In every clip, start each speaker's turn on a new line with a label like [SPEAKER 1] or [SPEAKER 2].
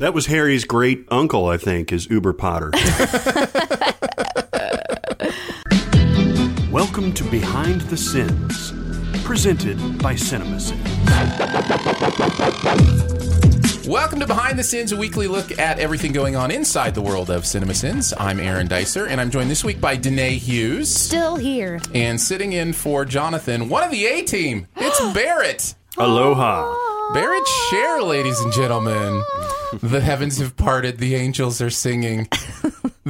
[SPEAKER 1] That was Harry's great uncle, I think, is Uber Potter. Welcome to Behind the Sins, presented by CinemaSins.
[SPEAKER 2] Welcome to Behind the Sins, a weekly look at everything going on inside the world of CinemaSins. I'm Aaron Dicer, and I'm joined this week by Danae Hughes.
[SPEAKER 3] Still here.
[SPEAKER 2] And sitting in for Jonathan, one of the A team, it's Barrett.
[SPEAKER 1] Aloha.
[SPEAKER 2] Barrett Share, ladies and gentlemen. The heavens have parted, the angels are singing.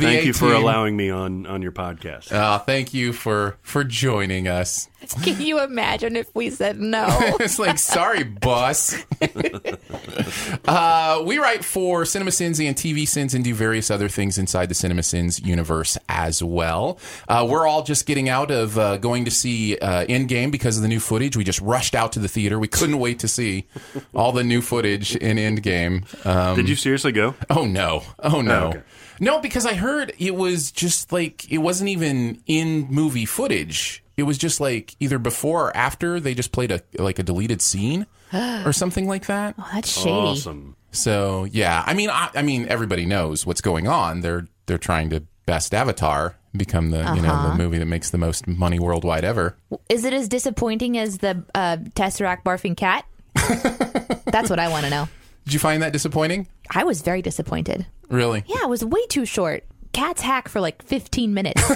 [SPEAKER 2] The
[SPEAKER 1] Thank you for allowing me on, on your podcast.
[SPEAKER 2] Uh, thank you for for joining us.
[SPEAKER 3] Can you imagine if we said no?
[SPEAKER 2] it's like, sorry, boss. uh, we write for Cinema Sins and TV Sins and do various other things inside the Cinema Sins universe as well. Uh, we're all just getting out of uh, going to see uh, Endgame because of the new footage. We just rushed out to the theater. We couldn't wait to see all the new footage in Endgame. Um,
[SPEAKER 1] Did you seriously go?
[SPEAKER 2] Oh no! Oh no!
[SPEAKER 1] Oh, okay.
[SPEAKER 2] No, because I heard it was just like it wasn't even in movie footage. It was just like either before or after they just played a like a deleted scene or something like that.
[SPEAKER 3] Oh, that's shady.
[SPEAKER 1] Awesome.
[SPEAKER 2] So yeah, I mean, I, I mean, everybody knows what's going on. They're they're trying to best Avatar become the you know the movie that makes the most money worldwide ever.
[SPEAKER 3] Is it as disappointing as the uh, Tesseract barfing cat? That's what I want to know.
[SPEAKER 2] Did you find that disappointing?
[SPEAKER 3] I was very disappointed.
[SPEAKER 2] Really?
[SPEAKER 3] Yeah, it was way too short. Cats hack for like 15 minutes.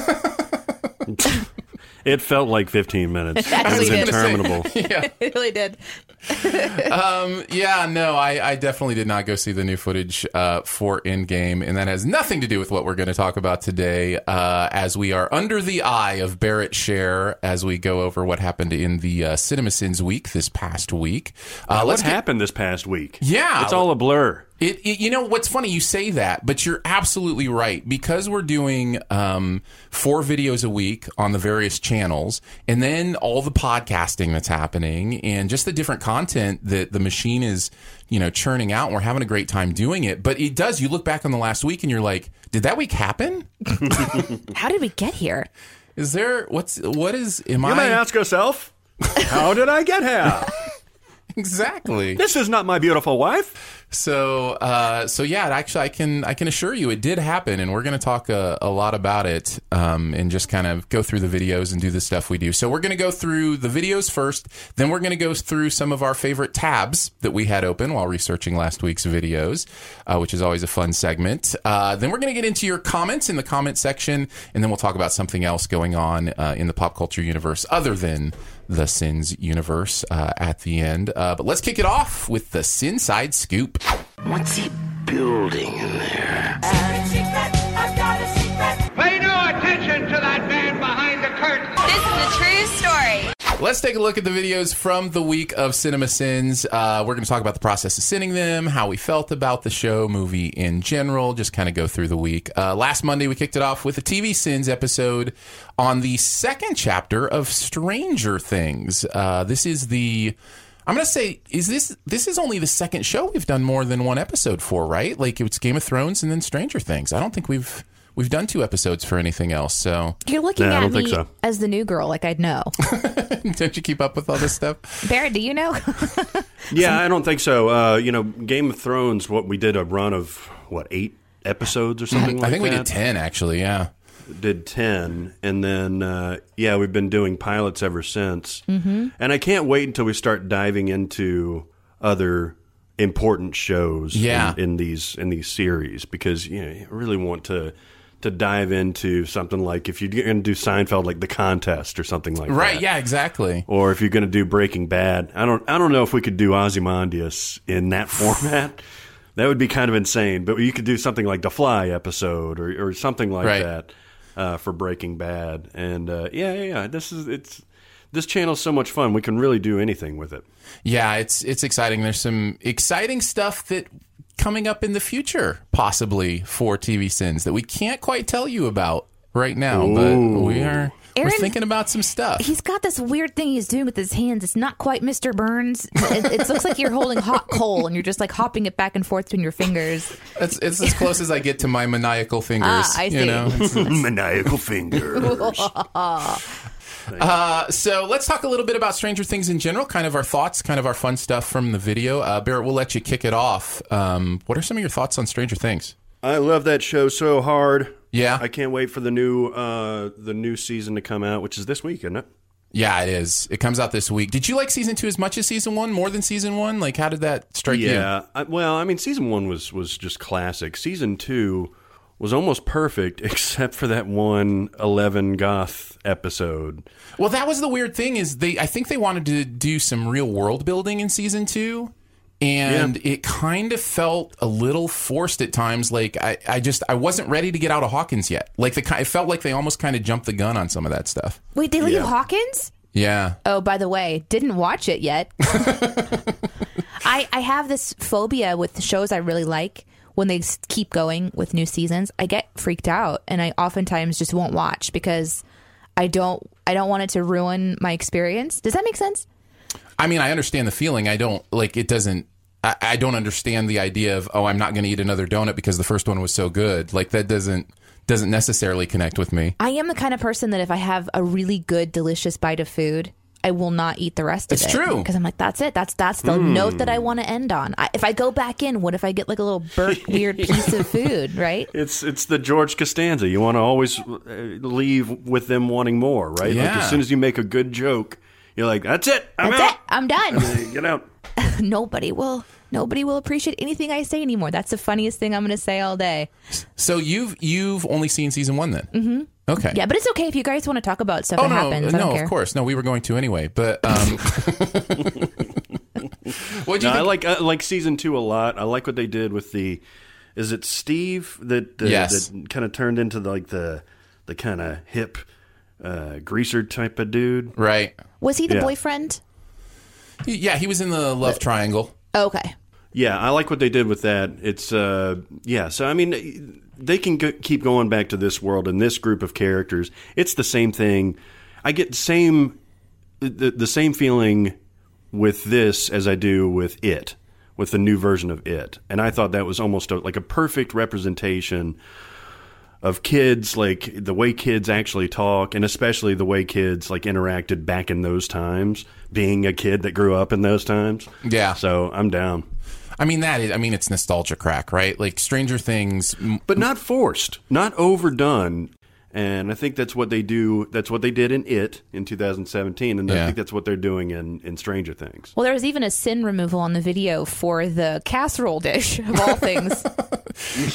[SPEAKER 1] It felt like 15 minutes. It
[SPEAKER 3] actually
[SPEAKER 1] was
[SPEAKER 3] did.
[SPEAKER 1] interminable.
[SPEAKER 3] it really did.
[SPEAKER 2] Yeah, no, I, I definitely did not go see the new footage uh, for Endgame, and that has nothing to do with what we're going to talk about today. Uh, as we are under the eye of Barrett Share, as we go over what happened in the uh, CinemaSins week this past week. Uh,
[SPEAKER 1] what
[SPEAKER 2] let's get-
[SPEAKER 1] happened this past week?
[SPEAKER 2] Yeah.
[SPEAKER 1] It's all a blur.
[SPEAKER 2] It, it, you know what's funny? You say that, but you're absolutely right because we're doing um, four videos a week on the various channels, and then all the podcasting that's happening, and just the different content that the machine is, you know, churning out. And we're having a great time doing it. But it does. You look back on the last week, and you're like, did that week happen?
[SPEAKER 3] How did we get here?
[SPEAKER 2] Is there what's what is? Am
[SPEAKER 1] You
[SPEAKER 2] I
[SPEAKER 1] may ask yourself, how did I get here?
[SPEAKER 2] exactly?
[SPEAKER 1] This is not my beautiful wife.
[SPEAKER 2] So, uh, so yeah, actually, I can I can assure you, it did happen, and we're going to talk a, a lot about it, um, and just kind of go through the videos and do the stuff we do. So, we're going to go through the videos first, then we're going to go through some of our favorite tabs that we had open while researching last week's videos, uh, which is always a fun segment. Uh, then we're going to get into your comments in the comment section, and then we'll talk about something else going on uh, in the pop culture universe other than the Sins universe uh, at the end. Uh, but let's kick it off with the Sin Side Scoop.
[SPEAKER 4] What's he building in there?
[SPEAKER 5] Pay no attention to that man behind the curtain.
[SPEAKER 6] This is a true story.
[SPEAKER 2] Let's take a look at the videos from the week of Cinema Sins. Uh, we're going to talk about the process of sinning them, how we felt about the show, movie in general, just kind of go through the week. Uh, last Monday, we kicked it off with a TV Sins episode on the second chapter of Stranger Things. Uh, this is the. I'm gonna say, is this this is only the second show we've done more than one episode for, right? Like it's Game of Thrones and then Stranger Things. I don't think we've we've done two episodes for anything else. So
[SPEAKER 3] You're looking
[SPEAKER 1] Nah, I
[SPEAKER 3] at
[SPEAKER 1] don't
[SPEAKER 3] me
[SPEAKER 1] think so.
[SPEAKER 3] as the new girl, like I'd know.
[SPEAKER 2] don't you keep up with all this stuff?
[SPEAKER 3] Barrett, do you know?
[SPEAKER 1] Yeah, I don't think so. Uh, you know, Game of Thrones, what we did a run of, what, eight episodes or something like
[SPEAKER 2] I think we did ten actually. Yeah.
[SPEAKER 1] Did 10 and then uh, yeah we've been doing pilots ever since mm-hmm. and i can't wait until we start diving into other important shows
[SPEAKER 2] Yeah.
[SPEAKER 1] in, in these in these series because you know you really want to to dive into something like if you're going to do Seinfeld, like The Contest or something like that.
[SPEAKER 2] Right? Yeah, exactly.
[SPEAKER 1] Or if you're going to do Breaking Bad, I don't I don't know if we could do Ozymandias in that format. that would be kind of insane. But you could do something like the Fly episode or, or something like
[SPEAKER 2] Right.
[SPEAKER 1] that uh, for Breaking Bad. And uh, yeah, yeah, yeah. This is it's this channel's so much fun. We can really do anything with it.
[SPEAKER 2] Yeah, it's it's exciting. There's some exciting stuff that coming up in the future, possibly for TV Sins that we can't quite tell you about right now, but we are we're
[SPEAKER 3] Aaron-
[SPEAKER 2] thinking about some stuff.
[SPEAKER 3] He's got this weird thing he's doing with his hands. It's not quite Mr. Burns. It, it looks like you're holding hot coal and you're just like hopping it back and forth between your fingers.
[SPEAKER 2] It's, it's as close as I get to my maniacal fingers.
[SPEAKER 3] Ah, I
[SPEAKER 2] You
[SPEAKER 3] see.
[SPEAKER 2] know,
[SPEAKER 1] Maniacal fingers.
[SPEAKER 2] Uh, so let's talk a little bit about Stranger Things in general, kind of our thoughts, kind of our fun stuff from the video. Uh, Barrett, we'll let you kick it off. Um, what are some of your thoughts on Stranger Things?
[SPEAKER 1] I love that show so hard.
[SPEAKER 2] Yeah.
[SPEAKER 1] I can't wait for the new uh, the new season to come out, which is this week, isn't it?
[SPEAKER 2] Yeah, it is. It comes out this week. Did you like season two as much as season one? More than season one? Like, how did that strike you?
[SPEAKER 1] Yeah. Well, I mean, season one was was just classic. Season two was almost perfect, except for that one 11 goth episode.
[SPEAKER 2] Well, that was the weird thing is they. I think they wanted to do some real world building in season two, and it kind of felt a little forced at times. Like I, I just I wasn't ready to get out of Hawkins yet. Like the ki- it felt like they almost kind of jumped the gun on some of that stuff.
[SPEAKER 3] Wait, they leave
[SPEAKER 1] Yeah.
[SPEAKER 3] Hawkins?
[SPEAKER 2] Yeah.
[SPEAKER 3] Oh, by the way, didn't watch it yet. I I have this phobia with shows I really like when they keep going with new seasons. I get freaked out and I oftentimes just won't watch because I don't I don't want it to ruin my experience. Does that make sense?
[SPEAKER 2] I mean, I understand the feeling. I don't like it. Doesn't. I, I don't understand the idea of oh, I'm not going to eat another donut because the first one was so good. Like that doesn't doesn't necessarily connect with me.
[SPEAKER 3] I am the kind of person that if I have a really good delicious bite of food, I will not eat the rest of
[SPEAKER 2] It's
[SPEAKER 3] it.
[SPEAKER 2] true.
[SPEAKER 3] because I'm like, that's it. That's that's the note that I want to end on. I, if I go back in, what if I get like a little burnt weird piece of food? Right?
[SPEAKER 1] It's it's the George Costanza. You want to always uh, leave with them wanting more, right? Like
[SPEAKER 2] Yeah.
[SPEAKER 1] as soon as you make a good joke, you're like, "That's it. I'm
[SPEAKER 3] That's
[SPEAKER 1] out.
[SPEAKER 3] it. I'm done.
[SPEAKER 1] Get out."
[SPEAKER 3] nobody will. Nobody will appreciate anything I say anymore. That's the funniest thing I'm going to say all day.
[SPEAKER 2] So you've you've only seen season one then? Mm-hmm. Okay.
[SPEAKER 3] Yeah, but it's okay if you guys want to talk about stuff
[SPEAKER 2] Oh
[SPEAKER 3] that
[SPEAKER 2] no,
[SPEAKER 3] happens. I don't
[SPEAKER 2] no,
[SPEAKER 3] care.
[SPEAKER 2] of course, no. We were going to anyway, but um, what do you
[SPEAKER 1] No, I like I like season two a lot. I like what they did with the. Is it Steve that that,
[SPEAKER 2] Yes.
[SPEAKER 1] that kind of turned into the, like the the kind of hip uh, greaser type of dude?
[SPEAKER 2] right?
[SPEAKER 3] Was he the
[SPEAKER 1] Yeah.
[SPEAKER 3] boyfriend?
[SPEAKER 2] Yeah, he was in the love triangle.
[SPEAKER 3] Okay.
[SPEAKER 1] Yeah, I like what they did with that. It's uh, yeah. So I mean, they can go, keep going back to this world and this group of characters. It's the same thing. I get the same the, the same feeling with this as I do with it, with the new version of it. And I thought that was almost a, like a perfect representation of kids, like the way kids actually talk, and especially the way kids like interacted back in those times. Being a kid that grew up in those times,
[SPEAKER 2] Yeah.
[SPEAKER 1] So I'm down.
[SPEAKER 2] I mean that. Is, I mean it's nostalgia crack, right? Like Stranger Things. m-
[SPEAKER 1] but not forced, not overdone. And I think that's what they do. That's what they did in It in 2017, and I think that's what they're doing in, in Stranger Things.
[SPEAKER 3] Well, there was even a sin removal on the video for the casserole dish of all things.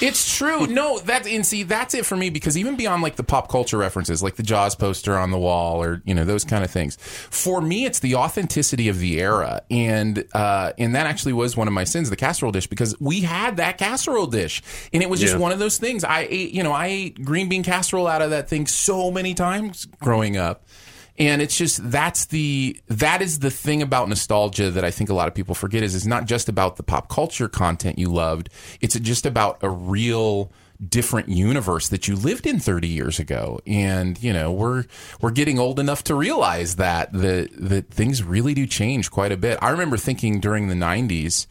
[SPEAKER 2] It's true. No, that and see that's it for me because even beyond like the pop culture references, like the Jaws poster on the wall or you know those kind of things. For me, it's the authenticity of the era, and uh, and that actually was one of my sins, the casserole dish, because we had that casserole dish, and it was just
[SPEAKER 1] Yeah.
[SPEAKER 2] one of those things. I ate, you know, I ate green bean casserole out of that thing so many times growing up. And it's just that's the that is the thing about nostalgia that I think a lot of people forget is it's not just about the pop culture content you loved. It's just about a real different universe that you lived in 30 years ago. And, you know, we're we're getting old enough to realize that that that things really do change quite a bit. I remember thinking during the 90s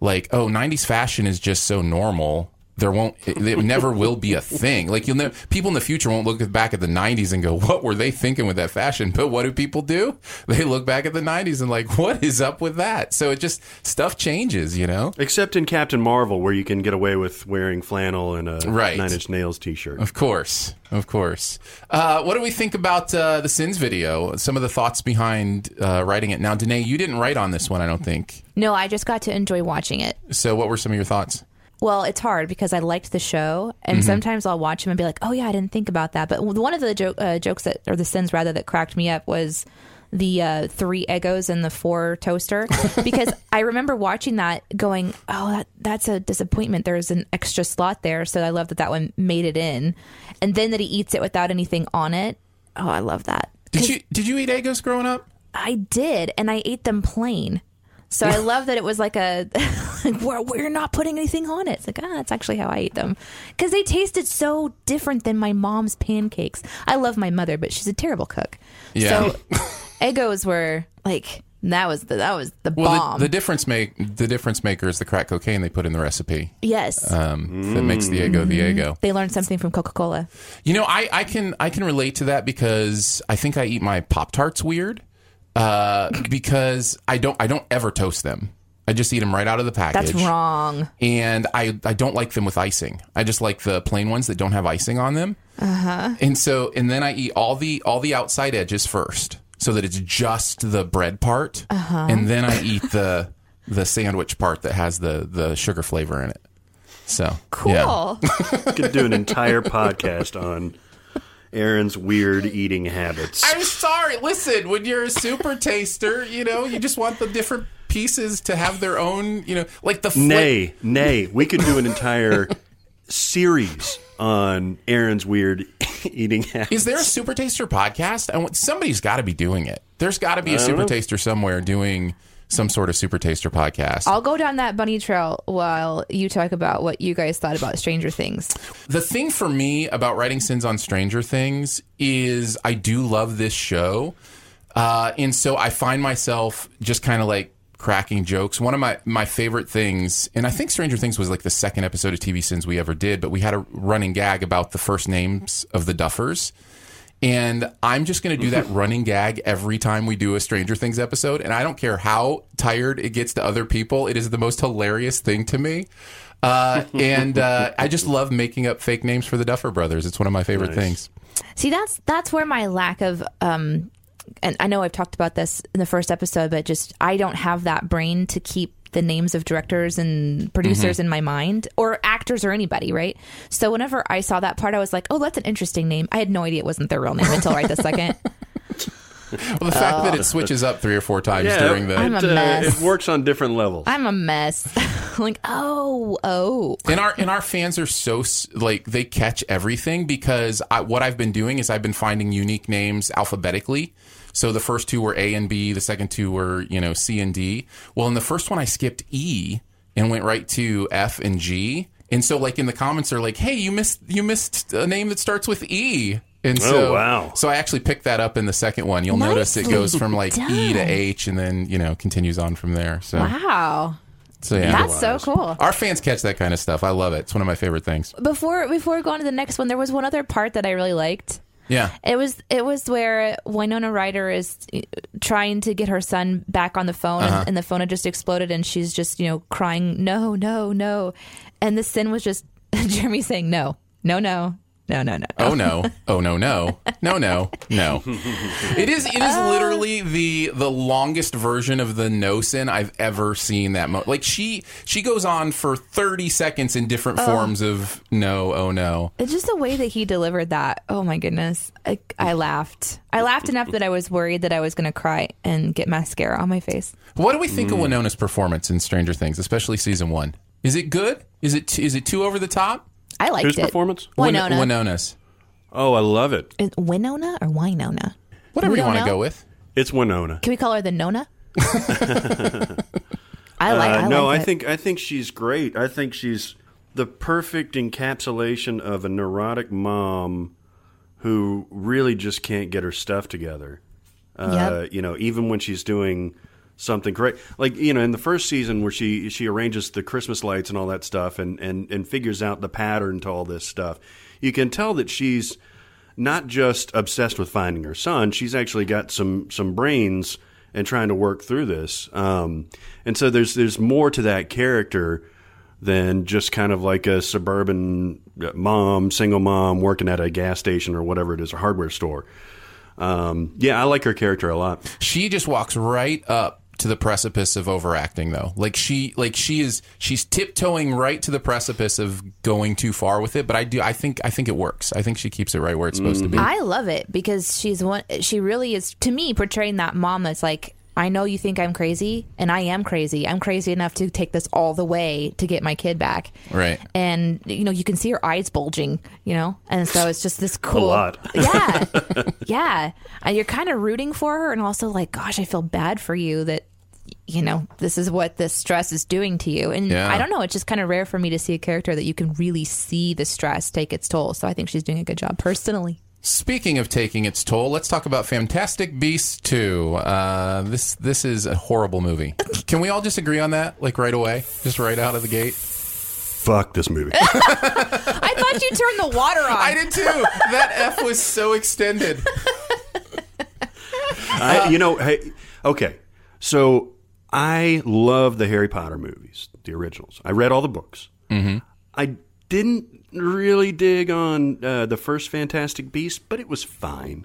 [SPEAKER 2] like, oh, 90s fashion is just so normal there won't it, it never will be a thing. Like you'll never people in the future won't look back at the 90s and go what were they thinking with that fashion? But what do people do? They look back at the 90s and like what is up with that? So it just stuff changes you know?
[SPEAKER 1] Except in Captain Marvel, where you can get away with wearing flannel and a
[SPEAKER 2] Right.
[SPEAKER 1] Nine Inch Nails T-shirt.
[SPEAKER 2] of course. Of course. Uh, what do we think about uh, the sins video? Some of the thoughts behind uh, writing it. Now Danae you didn't write on this one I don't think.
[SPEAKER 3] No, I just got to enjoy watching it.
[SPEAKER 2] so what were some of your thoughts
[SPEAKER 3] Well, it's hard because I liked the show, and
[SPEAKER 2] Mm-hmm.
[SPEAKER 3] sometimes I'll watch them and be like, "Oh yeah, I didn't think about that." But one of the jo- uh, jokes that, or the sins rather, that cracked me up was the uh, three Eggos and the four toaster, because I remember watching that, going, "Oh, that that's a disappointment. There's an extra slot there." So I love that that one made it in, and then that he eats it without anything on it. Oh, I love that.
[SPEAKER 2] Did you did you eat Eggos growing up?
[SPEAKER 3] I did, and I ate them plain. So I love that it was like a like we're, we're not putting anything on it. It's like ah, that's actually how I eat them because they tasted so different than my mom's pancakes. I love my mother, but she's a terrible cook.
[SPEAKER 2] Yeah.
[SPEAKER 3] So Eggos were like that was the that was the
[SPEAKER 2] Well,
[SPEAKER 3] bomb.
[SPEAKER 2] the, the difference make the difference maker is the crack cocaine they put in the recipe
[SPEAKER 3] yes,
[SPEAKER 2] um, that makes the Eggo the Eggo.
[SPEAKER 3] they learned something from Coca Cola.
[SPEAKER 2] You know, I, I can I can relate to that because I think I eat my Pop Tarts weird uh, because I don't I don't ever toast them. I just eat them right out of the package.
[SPEAKER 3] That's wrong.
[SPEAKER 2] And I I don't like them with icing. I just like the plain ones that don't have icing on them. Uh huh. And so and then I eat all the all the outside edges first, so that it's just the bread part. Uh huh. And then I eat the the sandwich part that has the the sugar flavor in it. So
[SPEAKER 3] Cool.
[SPEAKER 2] yeah.
[SPEAKER 1] Could do an entire podcast on Aaron's weird eating habits.
[SPEAKER 2] I'm sorry. Listen, when you're a super taster, you know, you just want the different pieces to have their own, you know, like the fla-
[SPEAKER 1] Nay, nay, we could do an entire series on Aaron's weird eating habits.
[SPEAKER 2] Is there a super taster podcast? I want, somebody's got to be doing it. There's got to be a super
[SPEAKER 1] know.
[SPEAKER 2] taster somewhere doing some sort of super taster podcast.
[SPEAKER 3] I'll go down that bunny trail while you talk about what you guys thought about Stranger Things.
[SPEAKER 2] The thing for me about writing sins on Stranger Things is I do love this show. Uh, and so I find myself just kind of like cracking jokes. One of my, my favorite things, and I think Stranger Things was like the second episode of TV Sins we ever did, but we had a running gag about the first names of the Duffers. And I'm just going to do that running gag every time we do a Stranger Things episode. And I don't care how tired it gets to other people. It is the most hilarious thing to me. Uh, and uh, I just love making up fake names for the Duffer brothers. It's one of my favorite
[SPEAKER 1] Nice.
[SPEAKER 2] things.
[SPEAKER 3] See, that's that's where my lack of um and I know I've talked about this in the first episode, but just I don't have that brain to keep the names of directors and producers in my mind or actors or anybody, right? So whenever I saw that part, I was like, "Oh, that's an interesting name." I had no idea it wasn't their real name until right this second.
[SPEAKER 2] Well, the fact that it switches up three or four times
[SPEAKER 1] yeah,
[SPEAKER 2] during the.
[SPEAKER 1] It, uh, it works on different levels.
[SPEAKER 3] I'm a mess. like, oh, oh.
[SPEAKER 2] and our and our fans are so like they catch everything because I, what I've been doing is I've been finding unique names alphabetically. So the first two were A and B, the second two were you know C and D. Well, in the first one I skipped E and went right to F and G. And so like in the comments they're like, "Hey, you missed you missed a name that starts with E." And oh, so,
[SPEAKER 1] Oh, wow.
[SPEAKER 2] so I actually picked that up in the second one. You'll notice it goes from like E to. H, and then you know continues on from there. So,
[SPEAKER 3] Wow.
[SPEAKER 2] so yeah,
[SPEAKER 3] That's so cool.
[SPEAKER 2] our fans catch that kind of stuff. I love it. It's one of my favorite things.
[SPEAKER 3] Before before we go on to the next one, there was one other part that I really liked.
[SPEAKER 2] Yeah.
[SPEAKER 3] It was it was where Winona Ryder is uh, trying to get her son back on the phone,
[SPEAKER 2] Uh-huh.
[SPEAKER 3] and, and the phone had just exploded, and she's just you know crying, no, no, no, and the sin was just Jeremy saying no, no, no, no, no, no.
[SPEAKER 2] Oh no! Oh no! No! No! No! No! It is. It is literally the the longest version of the no sin I've ever seen. That mo- like she she goes on for thirty seconds in different oh. forms of no. Oh no!
[SPEAKER 3] It's just the way that he delivered that. Oh my goodness, I, I laughed. I laughed enough that I was worried that I was going to cry and get mascara on my face.
[SPEAKER 2] What do we think of Winona's performance in Stranger Things, especially season one? Is it good? Is it is it too over the top?
[SPEAKER 3] I liked
[SPEAKER 1] Whose
[SPEAKER 3] it.
[SPEAKER 1] performance?
[SPEAKER 2] Win-
[SPEAKER 3] Winona.
[SPEAKER 2] Winona's.
[SPEAKER 1] Oh, I love it.
[SPEAKER 3] Is Winona or Winona?
[SPEAKER 2] Whatever
[SPEAKER 3] We
[SPEAKER 2] you
[SPEAKER 3] don't
[SPEAKER 2] want to
[SPEAKER 3] know?
[SPEAKER 2] go with.
[SPEAKER 1] It's Winona.
[SPEAKER 3] Can we call her the Nona? I like.
[SPEAKER 1] Uh,
[SPEAKER 3] I
[SPEAKER 1] no,
[SPEAKER 3] like
[SPEAKER 1] I
[SPEAKER 3] it.
[SPEAKER 1] think I think she's great. I think she's the perfect encapsulation of a neurotic mom who really just can't get her stuff together. Uh,
[SPEAKER 3] Yep.
[SPEAKER 1] You know, even when she's doing something great, like you know, in the first season where she she arranges the Christmas lights and all that stuff, and and and figures out the pattern to all this stuff, you can tell that she's not just obsessed with finding her son. She's actually got some some brains and trying to work through this. Um, and so there's there's more to that character than just kind of like a suburban mom, single mom working at a gas station or whatever it is, a hardware store. Um, yeah, I like her character a lot.
[SPEAKER 2] she just walks right up to the precipice of overacting though. Like she like she is she's tiptoeing right to the precipice of going too far with it, but I do I think I think it works. I think she keeps it right where it's supposed to be. Mm-hmm.
[SPEAKER 3] I love it because she's one. She really is to me portraying that mom that's like, I know you think I'm crazy, and I am crazy. I'm crazy enough to take this all the way to get my kid back.
[SPEAKER 2] Right.
[SPEAKER 3] And you know, you can see her eyes bulging. You know, and so it's just this cool.
[SPEAKER 1] lot.
[SPEAKER 3] Yeah, yeah. And you're kind of rooting for her, and also like, gosh, I feel bad for you that. You know, this is what this stress is doing to you. And
[SPEAKER 2] Yeah.
[SPEAKER 3] I don't know, it's just kind of rare for me to see a character that you can really see the stress take its toll. So I think she's doing a good job personally.
[SPEAKER 2] Speaking of taking its toll, let's talk about Fantastic Beasts 2. Uh, this this is a horrible movie. Can we all just agree on that? Like right away? Just right out of the gate?
[SPEAKER 1] Fuck this movie.
[SPEAKER 3] I thought you turned the water on.
[SPEAKER 2] I did too. That F was so extended.
[SPEAKER 1] I, you know, hey, okay. So I love the Harry Potter movies, the originals. I read all the books. Mm-hmm. I didn't really dig on uh, the first Fantastic Beast, but it was fine.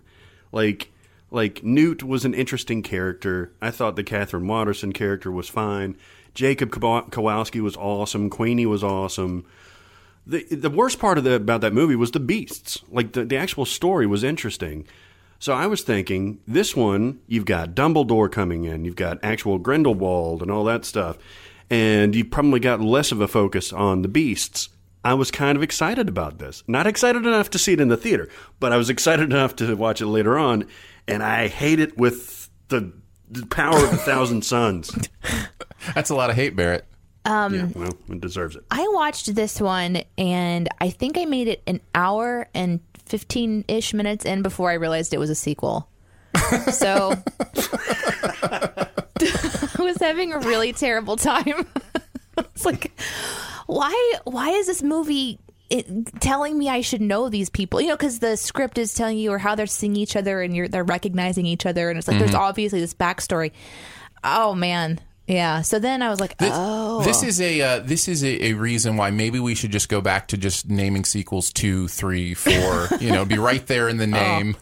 [SPEAKER 1] Like, like Newt was an interesting character. I thought the Katherine Waterston character was fine. Jacob Kowalski was awesome. Queenie was awesome. The the worst part of the, about that movie was the beasts. Like the, the actual story was interesting. So I was thinking, this one, you've got Dumbledore coming in, you've got actual Grindelwald and all that stuff, and you've probably got less of a focus on the beasts. I was kind of excited about this. Not excited enough to see it in the theater, but I was excited enough to watch it later on, and I hate it with the, the power of a thousand suns.
[SPEAKER 2] That's a lot of hate, Barrett.
[SPEAKER 1] Um, um, yeah, well, it deserves it.
[SPEAKER 3] I watched this one and I think I made it an hour and 15 ish minutes in before I realized it was a sequel. So I was having a really terrible time. it's like, why? Why is this movie it, telling me I should know these people? You know, because the script is telling you or how they're seeing each other and you're they're recognizing each other, and it's like there's mm-hmm. obviously this backstory. Oh man, yeah. So then I was like,
[SPEAKER 2] This,
[SPEAKER 3] oh,
[SPEAKER 2] this is a uh, this is a, a reason why maybe we should just go back to just naming sequels two, three, four. you know, be right there in the name,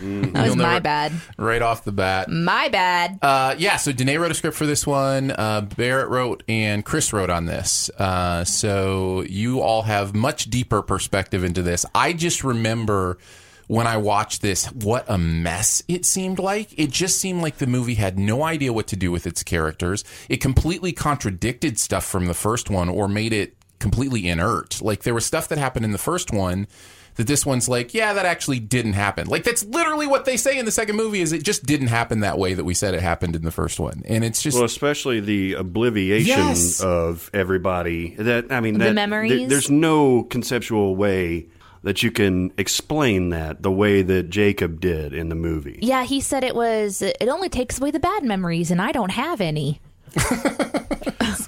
[SPEAKER 3] that was my
[SPEAKER 2] never-
[SPEAKER 3] bad.
[SPEAKER 2] right off the bat.
[SPEAKER 3] My bad.
[SPEAKER 2] Uh, yeah, so Danae wrote a script for this one. Uh, Barrett wrote and Chris wrote on this. Uh, so you all have much deeper perspective into this. I just remember when I watched this, what a mess it seemed like. It just seemed like the movie had no idea what to do with its characters. It completely contradicted stuff from the first one or made it completely inert. Like there was stuff that happened in the first one that this one's like, yeah, that actually didn't happen. Like that's literally what they say in the second movie is it just didn't happen that way that we said it happened in the first one. And it's just
[SPEAKER 1] Well, especially the obliviation
[SPEAKER 2] Yes.
[SPEAKER 1] of everybody. That I mean,
[SPEAKER 3] The memories?
[SPEAKER 1] there- there's no conceptual way that you can explain that the way that Jacob did in the movie.
[SPEAKER 3] Yeah, he said it was. It only takes away the bad memories, and I don't have any.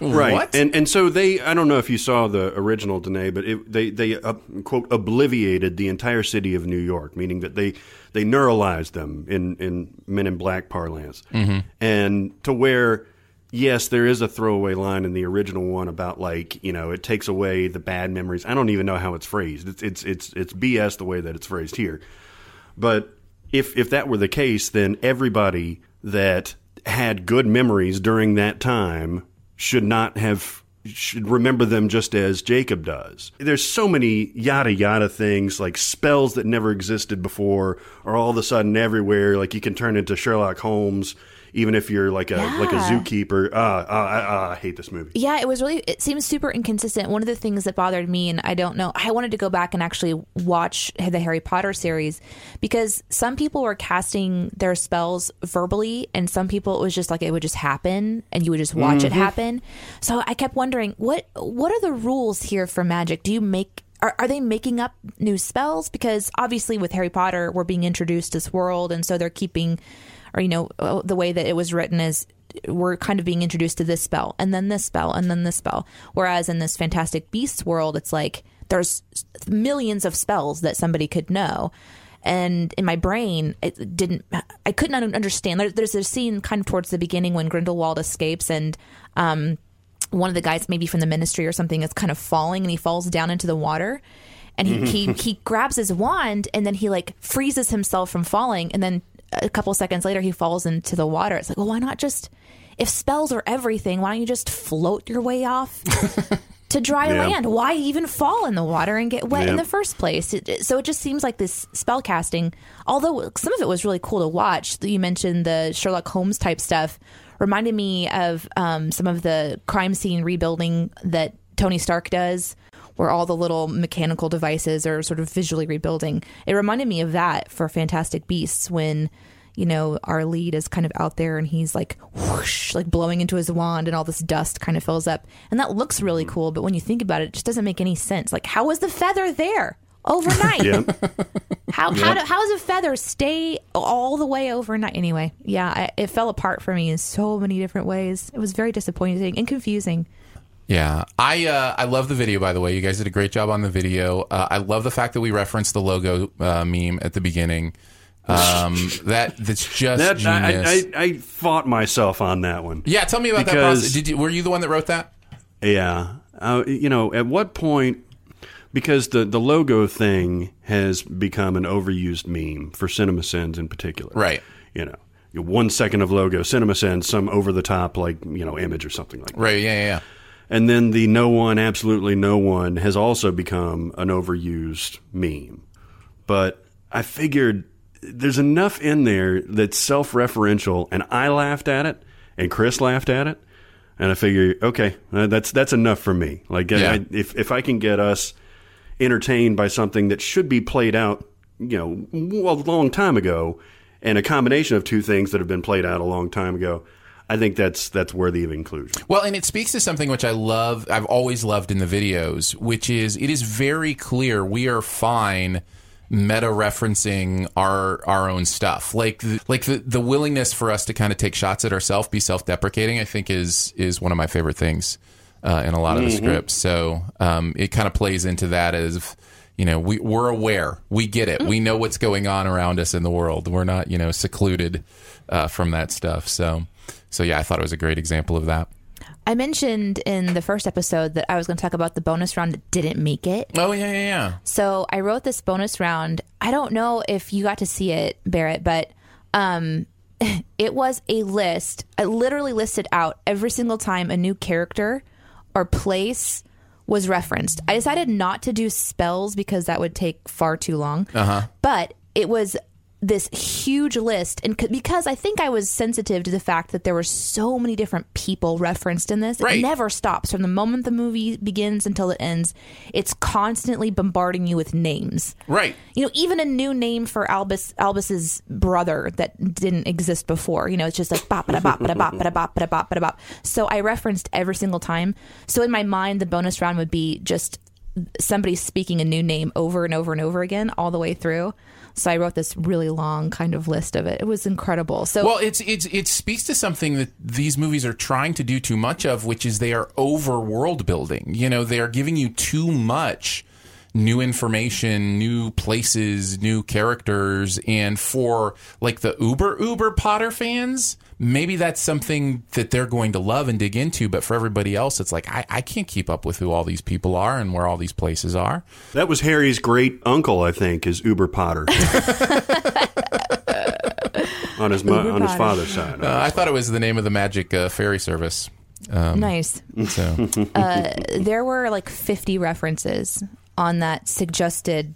[SPEAKER 1] Right,
[SPEAKER 2] What?
[SPEAKER 1] and and so they. I don't know if you saw the original Danae, but it, they they uh, quote obliviated the entire city of New York, meaning that they they neuralized them in in Men in Black parlance,
[SPEAKER 2] Mm-hmm.
[SPEAKER 1] and to where. Yes, there is a throwaway line in the original one about like you know it takes away the bad memories. I don't even know how it's phrased. It's it's it's it's BS the way that it's phrased here. But if if that were the case, then everybody that had good memories during that time should not have should remember them just as Jacob does. There's so many yada yada things like spells that never existed before are all of a sudden everywhere. Like you can turn into Sherlock Holmes even if you're like a like a zookeeper. Ah, ah, ah, I hate this movie.
[SPEAKER 3] Yeah, it was really. It seems super inconsistent. One of the things that bothered me, and I don't know, I wanted to go back and actually watch the Harry Potter series because some people were casting their spells verbally, and some people it was just like it would just happen, and you would just watch it happen. So I kept wondering what what are the rules here for magic? Do you make are, are they making up new spells? Because obviously, with Harry Potter, we're being introduced to this world, and so they're keeping, or you know, uh, the way that it was written is we're kind of being introduced to this spell, and then this spell, and then this spell. Whereas in this Fantastic Beasts world, it's like there's millions of spells that somebody could know. And in my brain, it didn't. I couldn't understand. There, there's a scene kind of towards the beginning when Grindelwald escapes, and um, one of the guys maybe from the ministry or something is kind of falling and he falls down into the water and he, he he grabs his wand and then he like freezes himself from falling and then a couple seconds later he falls into the water it's like well why not just if spells are everything, why don't you just float your way off to dry
[SPEAKER 1] Yeah.
[SPEAKER 3] land? Why even fall in the water and get wet in the first place? It- so it just seems like this spell casting, although some of it was really cool to watch. You mentioned the Sherlock Holmes type stuff, reminded me of um, some of the crime scene rebuilding that Tony Stark does. Where all the little mechanical devices are sort of visually rebuilding. It reminded me of that for Fantastic Beasts when you know, our lead is kind of out there and he's like whoosh, like blowing into his wand and all this dust kind of fills up. And that looks really cool, but when you think about it, it just doesn't make any sense. Like, how was the feather there overnight?
[SPEAKER 1] Yeah.
[SPEAKER 3] How, how, do, how does a feather stay all the way overnight? Anyway, yeah, I, it fell apart for me in so many different ways. It was very disappointing and confusing.
[SPEAKER 2] Yeah, I uh, I love the video. By the way, you guys did a great job on the video. Uh, I love the fact that we referenced the logo uh, meme at the beginning. Um, that that's just
[SPEAKER 1] That
[SPEAKER 2] genius.
[SPEAKER 1] I, I, I fought myself on that one.
[SPEAKER 2] yeah, tell me about that process. Did you, were you the one that wrote that?
[SPEAKER 1] Yeah. Uh, you know, at what point, because the, the logo thing has become an overused meme for CinemaSins in particular.
[SPEAKER 2] Right.
[SPEAKER 1] You know, one second of logo, Cinema CinemaSins, some over the top, like, you know, image or something like that.
[SPEAKER 2] Right. Yeah. Yeah. yeah.
[SPEAKER 1] And then the no one, absolutely no one has also become an overused meme. But I figured there's enough in there that's self referential, and I laughed at it, and Chris laughed at it. And I figure, okay, uh, that's that's enough for me. Like,
[SPEAKER 2] Yeah.
[SPEAKER 1] I, if if I can get us entertained by something that should be played out, you know, a long time ago, and a combination of two things that have been played out a long time ago, I think that's that's worthy of inclusion.
[SPEAKER 2] Well, and it speaks to something which I love, I've always loved in the videos, which is it is very clear we are fine meta referencing our our own stuff. Like the, like the the willingness for us to kind of take shots at ourselves, be self-deprecating, I think is is one of my favorite things uh, in a lot of the scripts. So, um, it kind of plays into that as you know, we, we're aware. We get it. We know what's going on around us in the world. We're not, you know, secluded uh, from that stuff. So, so yeah, I thought it was a great example of that.
[SPEAKER 3] I mentioned in the first episode that I was going to talk about the bonus round that didn't make it.
[SPEAKER 2] Oh yeah, yeah, yeah.
[SPEAKER 3] So I wrote this bonus round. I don't know if you got to see it, Barrett, but um, it was a list. I literally listed out every single time a new character or place was referenced. I decided not to do spells because that would take far too long. Uh-huh. But it was this huge list and c- because I think I was sensitive to the fact that there were so many different people referenced in this
[SPEAKER 2] right.
[SPEAKER 3] it never stops. From the moment the movie begins until it ends it's constantly bombarding you with names.
[SPEAKER 2] Right.
[SPEAKER 3] You know even a new name for Albus Albus's brother that didn't exist before you know it's just like bop bada bop bada bop bada bop bada bop bada bop. So I referenced every single time. So in my mind the bonus round would be just somebody speaking a new name over and over and over again all the way through so I wrote this really long kind of list of it. It was incredible. So
[SPEAKER 2] Well, it's it's it speaks to something that these movies are trying to do too much of, which is they are over world building. You know, they are giving you too much new information, new places, new characters, and for like the uber uber Potter fans, maybe that's something that they're going to love and dig into. But for everybody else, it's like I, I can't keep up with who all these people are and where all these places are.
[SPEAKER 1] That was Harry's great uncle, I think, is Uber Potter. on his mo- on his father's side.
[SPEAKER 2] Uh, I thought it was the name of the magic uh, ferry service.
[SPEAKER 3] nice
[SPEAKER 2] So
[SPEAKER 3] there were like 50 references on that suggested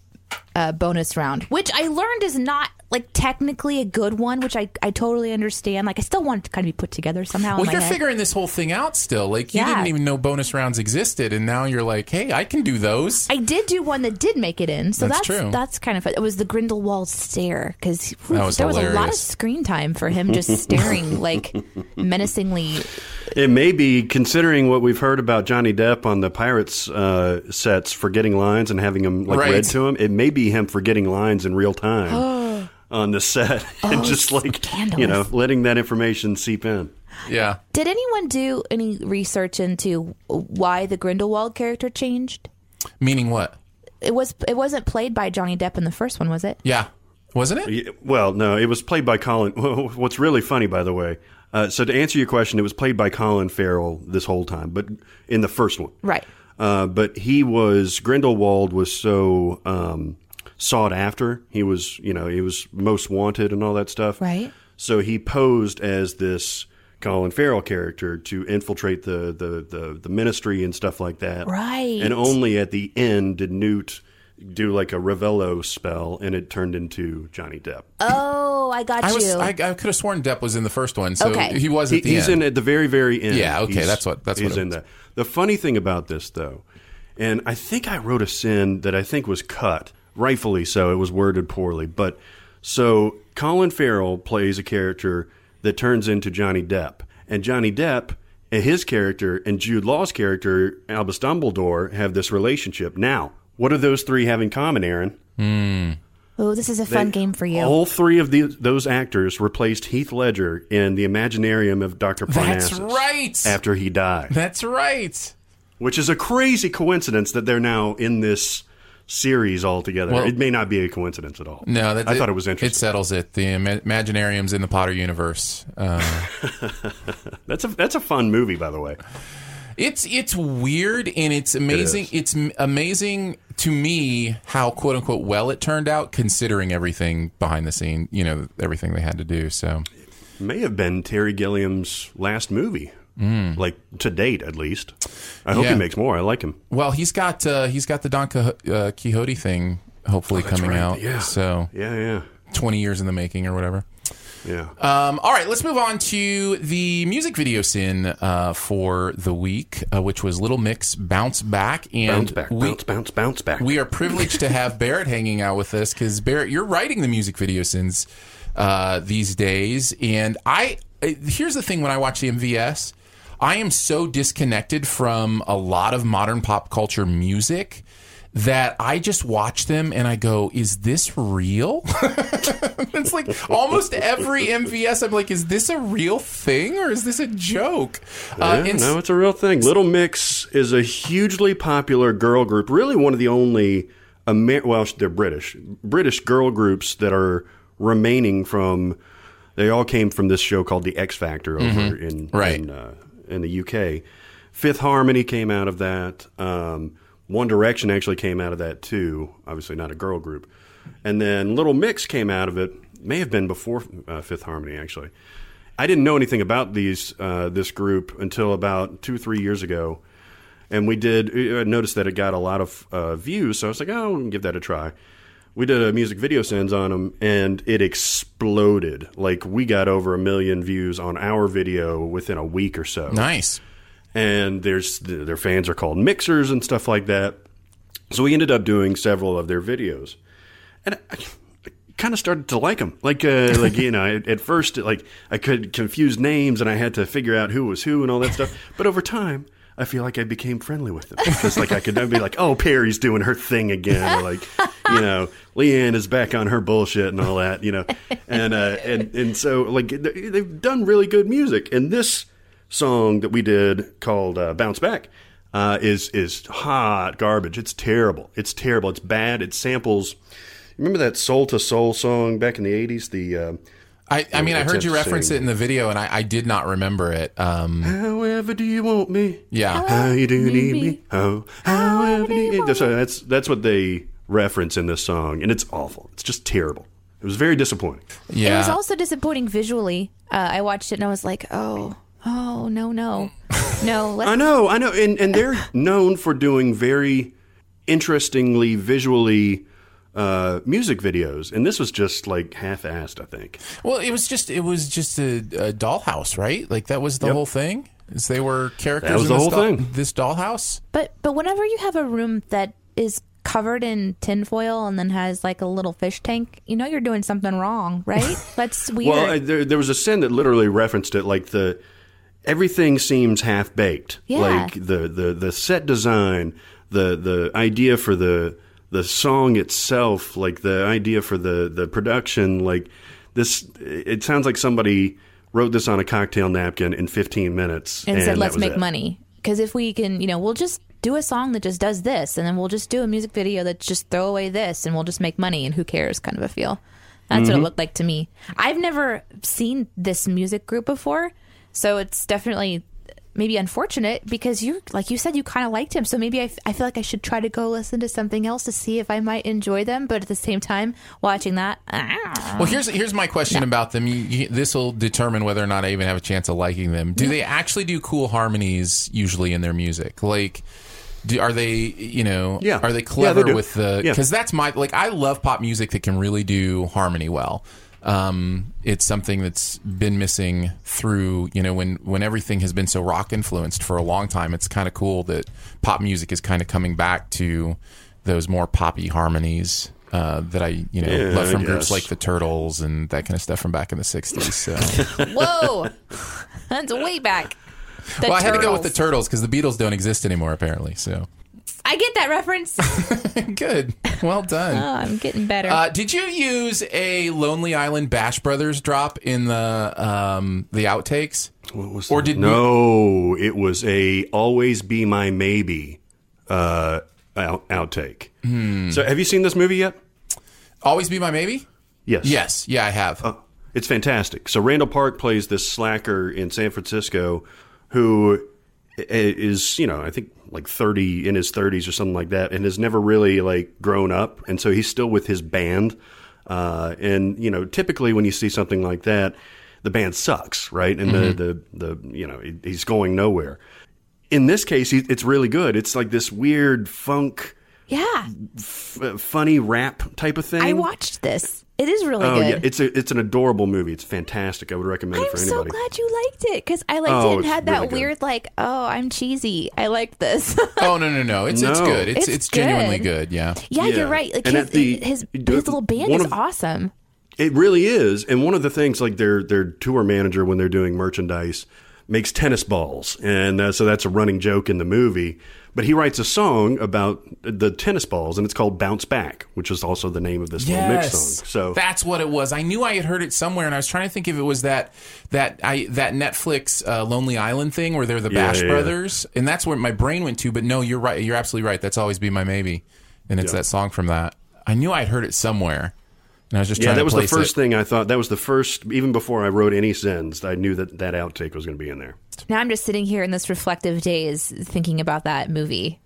[SPEAKER 3] uh, bonus round, which I learned is not like technically a good one, which I, I totally understand. Like I still want it to kind of be put together somehow. in
[SPEAKER 2] Well,
[SPEAKER 3] my
[SPEAKER 2] you're
[SPEAKER 3] head.
[SPEAKER 2] figuring this whole thing out still. Like you
[SPEAKER 3] Yeah.
[SPEAKER 2] didn't even know bonus rounds existed, and now you're like, hey, I can do those.
[SPEAKER 3] I did do one that did make it in, so
[SPEAKER 2] That's
[SPEAKER 3] that's
[SPEAKER 2] true.
[SPEAKER 3] that's kind of fun. It was the Grindelwald stare because
[SPEAKER 2] That was
[SPEAKER 3] there was a lot of screen time for him just staring like menacingly.
[SPEAKER 1] It may be, considering what we've heard about Johnny Depp on the Pirates uh, sets, forgetting lines and having them like
[SPEAKER 2] Right.
[SPEAKER 1] read to him. It may be him forgetting lines in real time on the set and just like you know letting that information seep in.
[SPEAKER 2] Yeah.
[SPEAKER 3] Did anyone do any research into why the Grindelwald character changed?
[SPEAKER 2] Meaning what?
[SPEAKER 3] It was it wasn't played by Johnny Depp in the first one, was it?
[SPEAKER 2] Yeah. Wasn't it?
[SPEAKER 1] Well, no, it was played by Colin. What's really funny, by the way. Uh, so to answer your question, it was played by Colin Farrell this whole time, but in the first one,
[SPEAKER 3] Right.
[SPEAKER 1] Uh, but he was Grindelwald was so um, sought after. He was, you know, he was most wanted and all that stuff.
[SPEAKER 3] Right.
[SPEAKER 1] So he posed as this Colin Farrell character to infiltrate the, the, the, the ministry and stuff like that.
[SPEAKER 3] Right.
[SPEAKER 1] And only at the end did Newt do like a Revelio spell and it turned into Johnny Depp.
[SPEAKER 3] Oh, I got
[SPEAKER 2] I was
[SPEAKER 3] you.
[SPEAKER 2] I, I could have sworn Depp was in the first one, so
[SPEAKER 3] Okay.
[SPEAKER 2] he was
[SPEAKER 1] He-
[SPEAKER 2] at the
[SPEAKER 1] he's
[SPEAKER 2] end.
[SPEAKER 1] in at the very, very end.
[SPEAKER 2] Yeah, okay,
[SPEAKER 1] He's-
[SPEAKER 2] that's what- that's
[SPEAKER 1] he's
[SPEAKER 2] what
[SPEAKER 1] in
[SPEAKER 2] was.
[SPEAKER 1] that. The funny thing about this, though, and I think I wrote a sin that I think was cut, rightfully so. It was worded poorly, but so Colin Farrell plays a character that turns into Johnny Depp, and Johnny Depp. and His character and Jude Law's character, Albus Dumbledore, have this relationship. Now, what do those three have in common, Aaron?
[SPEAKER 3] oh, this is a fun
[SPEAKER 1] They-
[SPEAKER 3] game for you.
[SPEAKER 1] All three of the, those actors replaced Heath Ledger in the Imaginarium of Dr.
[SPEAKER 2] That's right.
[SPEAKER 1] after he died.
[SPEAKER 2] That's right.
[SPEAKER 1] which is a crazy coincidence that they're now in this series altogether.
[SPEAKER 2] Well-
[SPEAKER 1] it may not be a coincidence at all.
[SPEAKER 2] No, that,
[SPEAKER 1] I thought it was interesting.
[SPEAKER 2] It settles it. The Imaginarium's in the Potter universe. Uh,
[SPEAKER 1] that's a that's a fun movie, by the way.
[SPEAKER 2] It's it's weird and it's amazing.
[SPEAKER 1] is.
[SPEAKER 2] it's amazing to me how quote unquote well it turned out, considering everything behind the scene. You know everything they had to do. So it
[SPEAKER 1] May have been Terry Gilliam's last movie, like to date at least. I hope
[SPEAKER 2] Mm. Yeah.
[SPEAKER 1] he makes more. I like him.
[SPEAKER 2] well, he's got uh, he's got the Don Quixote, uh, Quixote thing hopefully
[SPEAKER 1] Oh,
[SPEAKER 2] coming
[SPEAKER 1] right.
[SPEAKER 2] out.
[SPEAKER 1] Yeah.
[SPEAKER 2] So
[SPEAKER 1] Yeah, yeah,
[SPEAKER 2] twenty years in the making or whatever.
[SPEAKER 1] yeah.
[SPEAKER 2] Um, all right, let's move on to the music video sin uh, for the week, uh, which was Little Mix Bounce Back. And
[SPEAKER 1] bounce back,
[SPEAKER 2] we,
[SPEAKER 1] bounce, bounce, bounce back.
[SPEAKER 2] we are privileged to have Barrett hanging out with us because Barrett, you're writing the music video sins uh, these days, and I uh, here's the thing: when I watch the MVS, I am so disconnected from a lot of modern pop culture music that I just watch them and I go, "Is this real?" it's like almost every MVS. I'm like, "Is this a real thing or is this a joke?" Uh,
[SPEAKER 1] Yeah, no, it's a real thing. Little Mix is a hugely popular girl group. Really, one of the only Amer- well, they're British British girl groups that are remaining from. They all came from this show called The X Factor over in
[SPEAKER 2] Right.
[SPEAKER 1] in, uh, in the UK. Fifth Harmony came out of that. Um, One Direction actually came out of that too. Obviously, not a girl group. And then Little Mix came out of it. May have been before uh, Fifth Harmony actually. I didn't know anything about these uh, this group until about two three years ago, and we did I noticed that it got a lot of uh, views. So I was like, oh, give that a try. We did a music video sins on them, and it exploded. Like we got over a million views on our video within a week or so
[SPEAKER 2] nice.
[SPEAKER 1] and there's their fans are called mixers and stuff like that. So we ended up doing several of their videos, and I, I kind of started to like them. Like, uh, like you know, at, at first, like I could confuse names, and I had to figure out who was who and all that stuff. But over time, I feel like I became friendly with them because, like, I could be like, "Oh, Perrie's doing her thing again," or like, you know, Leigh-Anne is back on her bullshit and all that, you know, and uh, and and so like they- they've done really good music, and this song that we did called uh, "Bounce Back" uh, is is hot garbage. It's terrible. It's terrible. It's bad. It samples. Remember that Soul II Soul song back in the eighties? The uh,
[SPEAKER 2] I, I mean, I heard you reference it in the video, and I, I did not remember it. Um,
[SPEAKER 1] However do you want me?
[SPEAKER 2] yeah,
[SPEAKER 1] How you do need me? Oh, however do you that's, that's that's what they reference in this song, and it's awful. It's just terrible. It was very disappointing.
[SPEAKER 2] yeah.
[SPEAKER 3] It was also disappointing visually. Uh, I watched it and I was like, oh, oh, no, no, no. Let's,
[SPEAKER 1] I know, I know, and and they're known for doing very interestingly visually uh, music videos, and this was just like half-assed. I think.
[SPEAKER 2] well, it was just it was just a, a dollhouse, right? Like that was the
[SPEAKER 1] Yep.
[SPEAKER 2] whole thing. Is they were characters.
[SPEAKER 1] That was
[SPEAKER 2] in
[SPEAKER 1] the
[SPEAKER 2] this
[SPEAKER 1] whole
[SPEAKER 2] doll-
[SPEAKER 1] thing.
[SPEAKER 2] This dollhouse.
[SPEAKER 3] But but whenever you have a room that is covered in tinfoil and then has like a little fish tank, you know you're doing something wrong, right? That's weird.
[SPEAKER 1] Well, I, there, there was a sin that literally referenced it, like the everything seems half baked.
[SPEAKER 3] Yeah.
[SPEAKER 1] Like the, the the set design, the the idea for the the song itself, like the idea for the the production, like this. It sounds like somebody wrote this on a cocktail napkin in 15 minutes
[SPEAKER 3] and said, let's make
[SPEAKER 1] it.
[SPEAKER 3] money. Because if we can, you know, we'll just do a song that just does this, and then we'll just do a music video that just throw away this, and we'll just make money, and who cares kind of a feel. That's
[SPEAKER 1] Mm-hmm.
[SPEAKER 3] what it looked like to me. I've never seen this music group before, so it's definitely maybe unfortunate because you, like you said, you kind of liked him. So maybe I, f- I feel like I should try to go listen to something else to see if I might enjoy them. But at the same time, watching that, ah.
[SPEAKER 2] Well, here's here's my question about them. You, you, this will determine whether or not I even have a chance of liking them. Do they actually do cool harmonies usually in their music? Like, do, are they you know?
[SPEAKER 1] Yeah.
[SPEAKER 2] Are they
[SPEAKER 1] Yeah,
[SPEAKER 2] clever
[SPEAKER 1] they
[SPEAKER 2] with the?
[SPEAKER 1] Yeah.
[SPEAKER 2] Because that's my like. I love pop music that can really do harmony well. Um, it's something that's been missing through you know when when everything has been so rock influenced for a long time. It's kind of cool that pop music is kind of coming back to those more poppy harmonies. Uh, that I, you know,
[SPEAKER 1] Yeah,
[SPEAKER 2] love
[SPEAKER 1] I
[SPEAKER 2] from groups like the Turtles and that kind of stuff from back in the '60s. So,
[SPEAKER 3] whoa, that's way back. The
[SPEAKER 2] well, I had to go with the
[SPEAKER 3] Turtles.
[SPEAKER 2] Turtles because the Beatles don't exist anymore, apparently. So,
[SPEAKER 3] I get that reference. oh,
[SPEAKER 2] good, well done.
[SPEAKER 3] I'm getting better.
[SPEAKER 2] Uh, did you use a Lonely Island Bash Brothers drop in the um, the outtakes?
[SPEAKER 1] What was
[SPEAKER 2] Or
[SPEAKER 1] that?
[SPEAKER 2] did we-
[SPEAKER 1] no? It was a "Always Be My Maybe" uh, out, outtake.
[SPEAKER 2] Hmm.
[SPEAKER 1] So, have you seen this movie yet?
[SPEAKER 2] Always be my maybe.
[SPEAKER 1] Yes.
[SPEAKER 2] Yes, yeah, I have.
[SPEAKER 1] Oh, it's fantastic. So Randall Park plays this slacker in San Francisco who i- is, you know, I think like 30 in his 30s or something like that and has never really like grown up and so he's still with his band. Uh, and you know typically when you see something like that the band sucks right? And the, the the you know he's going nowhere. In this case he, it's really good. It's like this weird funk
[SPEAKER 3] yeah,
[SPEAKER 1] f- funny rap type of thing.
[SPEAKER 3] I watched this. It is really
[SPEAKER 1] Oh
[SPEAKER 3] good.
[SPEAKER 1] yeah, it's a it's an adorable movie. It's fantastic. I would recommend it
[SPEAKER 3] I'm
[SPEAKER 1] for
[SPEAKER 3] so glad you liked it because I liked
[SPEAKER 1] Oh,
[SPEAKER 3] it and had that
[SPEAKER 1] really
[SPEAKER 3] weird like, oh, I'm cheesy. I like this.
[SPEAKER 2] oh no, no, no! It's it's good. It's
[SPEAKER 3] It's
[SPEAKER 2] it's, genuinely
[SPEAKER 3] good.
[SPEAKER 2] good. Yeah.
[SPEAKER 3] yeah,
[SPEAKER 1] Yeah.
[SPEAKER 3] you're right. Like
[SPEAKER 1] And
[SPEAKER 3] his,
[SPEAKER 1] the-
[SPEAKER 3] his his little band is
[SPEAKER 1] of-
[SPEAKER 3] awesome.
[SPEAKER 1] It really is. And one of the things, like their their tour manager when they're doing merchandise, makes tennis balls, and uh, so that's a running joke in the movie. But he writes a song about the tennis balls, and it's called "Bounce Back," which is also the name of this little mix song. So
[SPEAKER 2] that's what it was. I knew I had heard it somewhere, and I was trying to think if it was that that I that Netflix uh, Lonely Island thing where they're the Bash
[SPEAKER 1] yeah, yeah.
[SPEAKER 2] Brothers, and that's where my brain went to. But no, you're right. You're absolutely right. That's always be my maybe, and it's
[SPEAKER 1] Yeah.
[SPEAKER 2] that song from that. I knew I'd heard it somewhere, and I was just
[SPEAKER 1] yeah, that was the first
[SPEAKER 2] it.
[SPEAKER 1] thing I thought. That was the first, even before I wrote any sins, I knew that that outtake was going to be in there.
[SPEAKER 3] Now I'm just sitting here in this reflective daze thinking about that movie.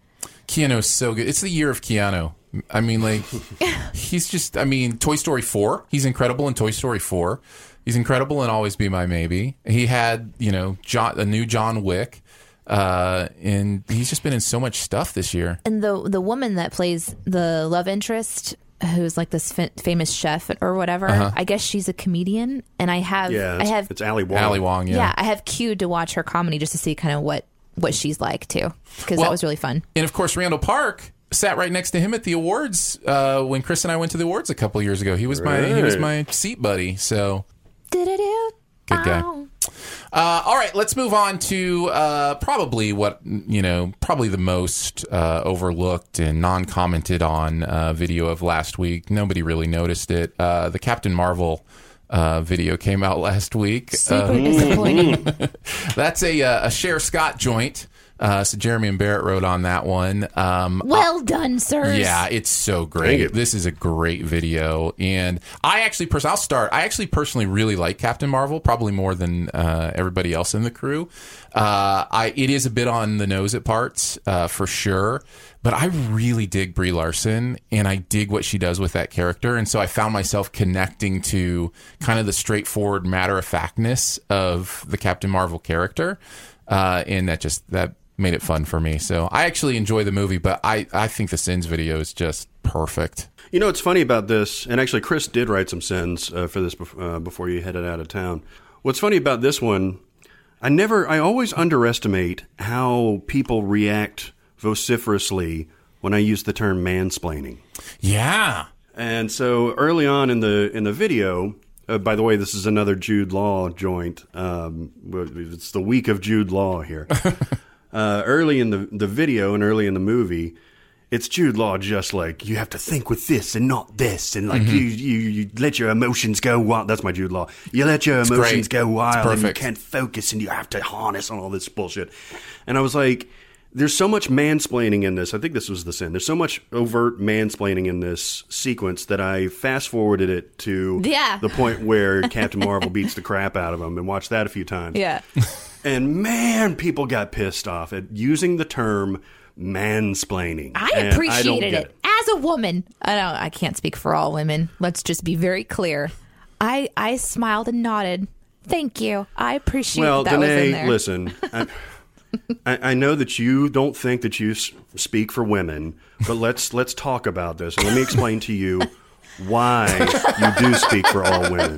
[SPEAKER 2] Keanu's so good. It's the year of Keanu. I mean, like, he's just, I mean, Toy Story 4. He's incredible in Toy Story 4. He's incredible in Always Be My Maybe. He had, you know, John, a new John Wick. Uh, and he's just been in so much stuff this year.
[SPEAKER 3] And the the woman that plays the love interest, who's like this fa- famous chef or whatever, I guess she's a comedian. And I have
[SPEAKER 1] Yeah,
[SPEAKER 3] I have
[SPEAKER 1] it's Ali Wong.
[SPEAKER 2] Ali Wong, yeah.
[SPEAKER 3] yeah. I have queued to watch her comedy just to see kind of what what she's like too, because
[SPEAKER 2] Well-
[SPEAKER 3] that was really fun.
[SPEAKER 2] And of course, Randall Park sat right next to him at the awards uh, when Chris and I went to the awards a couple years ago. He was my he was my seat buddy. So
[SPEAKER 3] Do-do-do.
[SPEAKER 2] Good guy. Uh, all right, let's move on to uh, probably what you know, probably the most uh, overlooked and non-commented on uh, video of last week. Nobody really noticed it. Uh, the Captain Marvel uh, video came out last week.
[SPEAKER 3] Super
[SPEAKER 2] Uh,
[SPEAKER 3] disappointing.
[SPEAKER 2] that's a a Cher Scott joint. Uh, so Jeremy and Barrett wrote on that one. Um,
[SPEAKER 3] well done, sir.
[SPEAKER 2] yeah, it's so great. This is a great video, and I actually, pers- I'll start. I actually personally really like Captain Marvel, probably more than uh, everybody else in the crew. Uh, I it is a bit on the nose at parts, uh, for sure, but I really dig Brie Larson, and I dig what she does with that character, and so I found myself connecting to kind of the straightforward matter of factness of the Captain Marvel character, uh, and that just that made it fun for me. So I actually enjoy the movie, but I, I think the Sins video is just perfect.
[SPEAKER 1] You know, what's funny about this, and actually, Chris did write some sins uh, for this uh, before you headed out of town. What's funny about this one, I never, I always underestimate how people react vociferously when I use the term mansplaining.
[SPEAKER 2] Yeah.
[SPEAKER 1] And so early on in the in the video, uh, by the way, this is another Jude Law joint. Um, it's the week of Jude Law here. uh, early in the the video and early in the movie, it's Jude Law just like you have to think with this and not this, and like you, you you let your emotions go wild. That's my Jude Law. You let your emotions
[SPEAKER 2] great.
[SPEAKER 1] go wild, and you can't focus, and you have to harness on all this bullshit. And I was like. There's so much mansplaining in this. I think this was the sin. There's so much overt mansplaining in this sequence that I fast forwarded it to
[SPEAKER 3] Yeah.
[SPEAKER 1] the point where Captain Marvel beats the crap out of him and watched that a few times.
[SPEAKER 3] Yeah.
[SPEAKER 1] And man, people got pissed off at using the term mansplaining.
[SPEAKER 3] I appreciated
[SPEAKER 1] get
[SPEAKER 3] it. As a woman, I don't I can't speak for all women. Let's just be very clear. I I smiled and nodded. Thank you. I appreciate
[SPEAKER 1] Well,
[SPEAKER 3] that, that was in
[SPEAKER 1] Danae,
[SPEAKER 3] there.
[SPEAKER 1] listen. I, I, I know that you don't think that you speak for women, but let's let's talk about this and let me explain to you why you do speak for all women.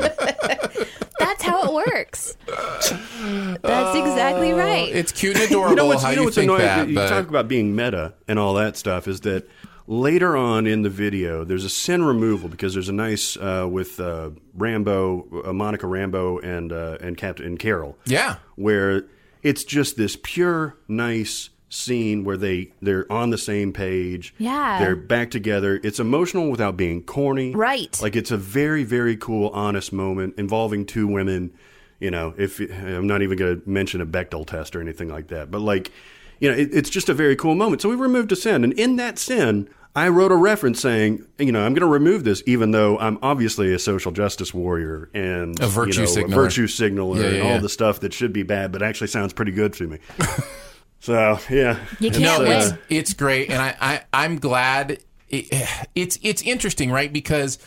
[SPEAKER 3] That's how it works. That's exactly right.
[SPEAKER 2] It's cute and adorable.
[SPEAKER 1] You know what's,
[SPEAKER 2] how
[SPEAKER 1] you know
[SPEAKER 2] you
[SPEAKER 1] what's
[SPEAKER 2] think
[SPEAKER 1] annoying?
[SPEAKER 2] that,
[SPEAKER 1] you
[SPEAKER 2] but
[SPEAKER 1] talk about being meta and all that stuff. Is that later on in the video, there's a sin removal because there's a nice uh, with uh, Rambeau, uh, Monica Rambeau, and uh, and Captain and Carol.
[SPEAKER 2] yeah,
[SPEAKER 1] where it's just this pure nice scene where they they're on the same page.
[SPEAKER 3] Yeah.
[SPEAKER 1] they're back together. It's emotional without being corny.
[SPEAKER 3] Right.
[SPEAKER 1] like it's a very very cool honest moment involving two women. You know if i'm not even going to mention a Bechdel test or anything like that but like you know it, it's just a very cool moment. So we removed a sin. And in that sin I wrote a reference saying, you know, I'm going to remove this, even though I'm obviously a social justice warrior and
[SPEAKER 2] A virtue
[SPEAKER 1] you know,
[SPEAKER 2] signaler.
[SPEAKER 1] a virtue signaler,
[SPEAKER 2] Yeah,
[SPEAKER 1] and all
[SPEAKER 2] yeah.
[SPEAKER 1] the stuff that should be bad, but actually sounds pretty good to me. so yeah,
[SPEAKER 3] You can't
[SPEAKER 2] no,
[SPEAKER 3] win.
[SPEAKER 2] Uh, it's it's great, and I, I I'm glad. It, it's it's interesting, right? Because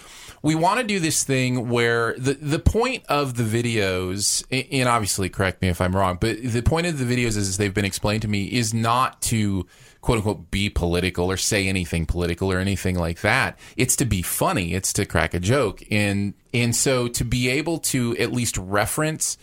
[SPEAKER 2] we want to do this thing where the the point of the videos, and obviously correct me if I'm wrong, but the point of the videos as they've been explained to me is not to quote unquote be political or say anything political or anything like that. It's to be funny. It's to crack a joke, and and so to be able to at least reference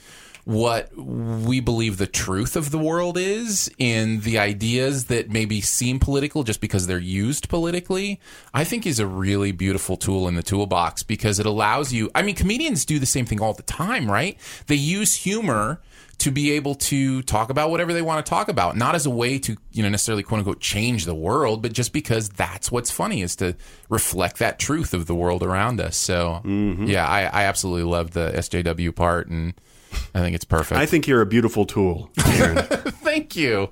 [SPEAKER 2] what we believe the truth of the world is in the ideas that maybe seem political just because they're used politically, I think is a really beautiful tool in the toolbox because it allows you. I mean, comedians do the same thing all the time, right? They use humor to be able to talk about whatever they want to talk about, not as a way to, you know, necessarily quote unquote change the world, but just because that's what's funny is to reflect that truth of the world around us. So, yeah, I, I absolutely love the SJW part and I think it's perfect.
[SPEAKER 1] I think you're a beautiful tool.
[SPEAKER 2] Thank you.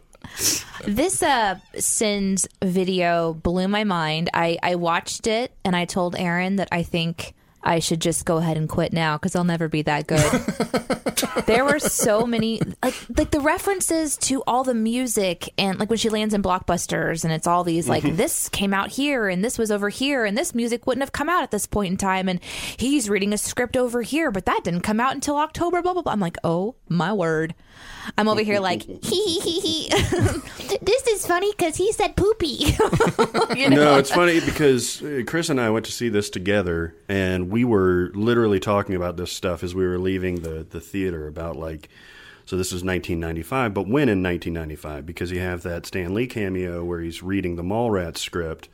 [SPEAKER 3] This uh Sins video blew my mind. I I watched it and I told Aaron that I think I should just go ahead and quit now because I'll never be that good. there were so many like like the references to all the music and like when she lands in blockbusters and it's all these like mm-hmm. this came out here and this was over here and this music wouldn't have come out at this point in time and he's reading a script over here but that didn't come out until October blah blah blah. I'm like, "Oh, my word." I'm over here like, "Hee hee hee hee." this is funny cuz he said poopy. you know?
[SPEAKER 1] no, it's funny because uh, Chris and I went to see this together, and we were literally talking about this stuff as we were leaving the the theater about like. So this is 1995, but when in 1995? Because you have that Stan Lee cameo where he's reading the Mallrats script,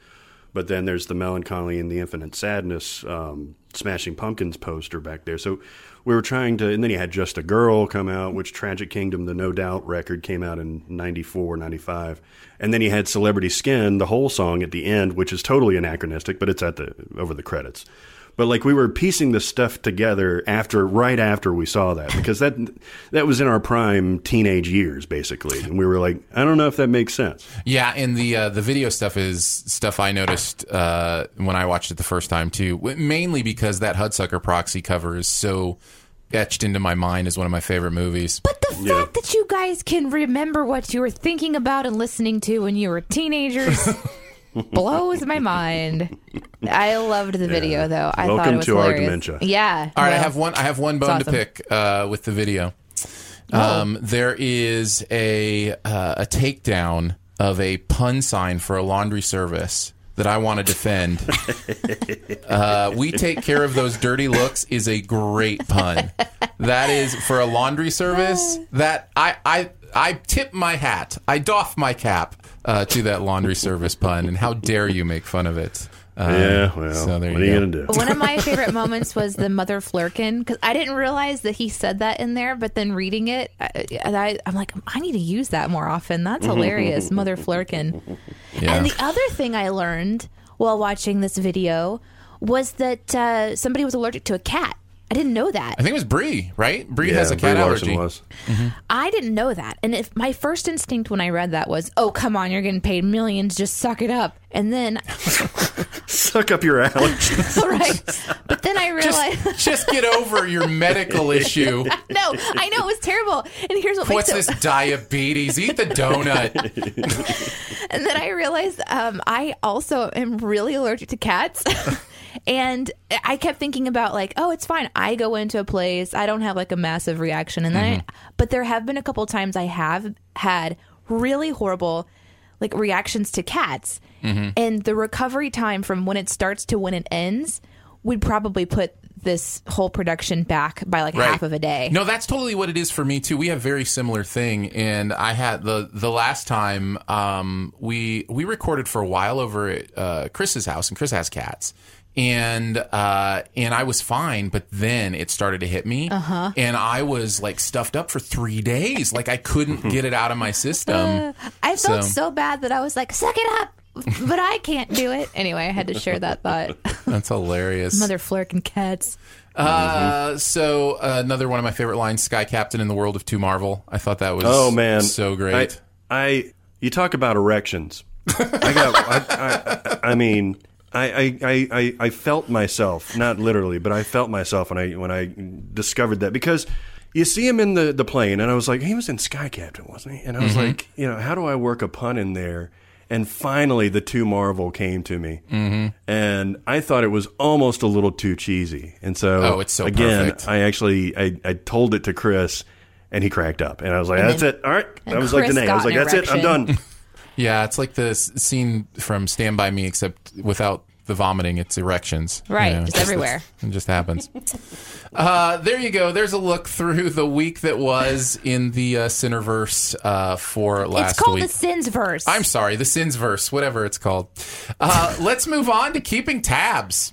[SPEAKER 1] but then there's the Mellon Collie and the Infinite Sadness um, Smashing Pumpkins poster back there. So we were trying to, and then he had Just a Girl come out, which Tragic Kingdom, the No Doubt record, came out in 94, 95. And then he had Celebrity Skin, the whole song at the end, which is totally anachronistic, but it's at the over the credits. But like we were piecing this stuff together after, right after we saw that, because that that was in our prime teenage years, basically, and we were like, I don't know if that makes sense.
[SPEAKER 2] Yeah, and the uh, the video stuff is stuff I noticed uh, when I watched it the first time too. Mainly because that Hudsucker Proxy cover is so etched into my mind as one of my favorite movies.
[SPEAKER 3] But the
[SPEAKER 1] Yeah.
[SPEAKER 3] fact that you guys can remember what you were thinking about and listening to when you were teenagers blows my mind. I loved the video though. I thought
[SPEAKER 1] Welcome
[SPEAKER 3] it was
[SPEAKER 1] to our
[SPEAKER 3] hilarious.
[SPEAKER 1] dementia.
[SPEAKER 3] Yeah.
[SPEAKER 2] All right, I have one. I have one bone
[SPEAKER 3] awesome.
[SPEAKER 2] to pick uh, with the video. Um, there is a uh, a takedown of a pun sign for a laundry service that I want to defend. uh, we take care of those dirty looks is a great pun. That is for a laundry service. That I I I tip my hat. I doff my cap uh, to that laundry service pun. And how dare you make fun of it? Um,
[SPEAKER 1] yeah, well,
[SPEAKER 2] so there
[SPEAKER 1] what
[SPEAKER 2] you
[SPEAKER 1] are you
[SPEAKER 2] go.
[SPEAKER 1] gonna do?
[SPEAKER 3] One of my favorite moments was the mother flerken because I didn't realize that he said that in there, but then reading it, I, I, I'm like, I need to use that more often. That's hilarious, mother flerken.
[SPEAKER 2] Yeah.
[SPEAKER 3] And the other thing I learned while watching this video was that uh, somebody was allergic to a cat. I didn't know that.
[SPEAKER 2] I think it was Brie, right? Brie
[SPEAKER 1] Yeah,
[SPEAKER 2] has a cat
[SPEAKER 1] Larson
[SPEAKER 2] allergy.
[SPEAKER 1] was.
[SPEAKER 3] I didn't know that. And if my first instinct when I read that was, "Oh, come on, you're getting paid millions, just suck it up." And then,
[SPEAKER 1] Suck up your allergies.
[SPEAKER 3] all right. But then I realized,
[SPEAKER 2] Just, just get over your medical issue.
[SPEAKER 3] no, I know it was terrible. And here's what
[SPEAKER 2] What's
[SPEAKER 3] makes
[SPEAKER 2] this
[SPEAKER 3] it.
[SPEAKER 2] diabetes? Eat the donut.
[SPEAKER 3] And then I realized um, I also am really allergic to cats. And I kept thinking about like, oh, it's fine. I go into a place, I don't have like a massive reaction, and then, I, but there have been a couple times I have had really horrible like reactions to cats, and the recovery time from when it starts to when it ends would probably put this whole production back by like half of a day.
[SPEAKER 2] No, that's totally what it is for me too. We have very similar thing, and I had the the last time um, we we recorded for a while over at uh, Chris's house, and Chris has cats. And uh, and I was fine, but then it started to hit me, uh-huh. and I was like stuffed up for three days. Like I couldn't get it out of my system.
[SPEAKER 3] I felt
[SPEAKER 2] So-
[SPEAKER 3] so bad that I was like, suck it up. But I can't do it. Anyway, I had to share that thought.
[SPEAKER 2] That's hilarious.
[SPEAKER 3] Mother flirking cats.
[SPEAKER 2] Uh, so uh, another one of my favorite lines: "Sky Captain in the world of Two Marvel." I thought that was
[SPEAKER 1] Oh man,
[SPEAKER 2] so great.
[SPEAKER 1] I, I you talk about erections. I got. I, I, I mean, I, I, I, I- I felt myself, not literally, but I felt myself when I when I discovered that because you see him in the the plane, and I was like, he was in Sky Captain, wasn't he? And I was like, you know, how do I work a pun in there? And finally, the two Marvel came to me, mm-hmm. and I thought it was almost a little too cheesy. And so,
[SPEAKER 2] Oh, it's so
[SPEAKER 1] again,
[SPEAKER 2] perfect.
[SPEAKER 1] I actually I, I told it to Chris, and he cracked up, and I was like,
[SPEAKER 3] And
[SPEAKER 1] "That's
[SPEAKER 3] then-
[SPEAKER 1] it, all right."
[SPEAKER 3] and
[SPEAKER 1] That was like the name. I was like,
[SPEAKER 3] an
[SPEAKER 1] "That's it, I'm done."
[SPEAKER 2] Yeah, it's like the scene from Stand By Me, except without the vomiting. It's erections.
[SPEAKER 3] Right,
[SPEAKER 2] You know,
[SPEAKER 3] just everywhere.
[SPEAKER 2] It just happens. uh, there you go. There's a look through the week that was in the uh, Cineverse uh, for last week.
[SPEAKER 3] it's called
[SPEAKER 2] week.
[SPEAKER 3] the Sins verse.
[SPEAKER 2] I'm sorry, the Sins verse, whatever it's called. Uh, let's move on to keeping tabs.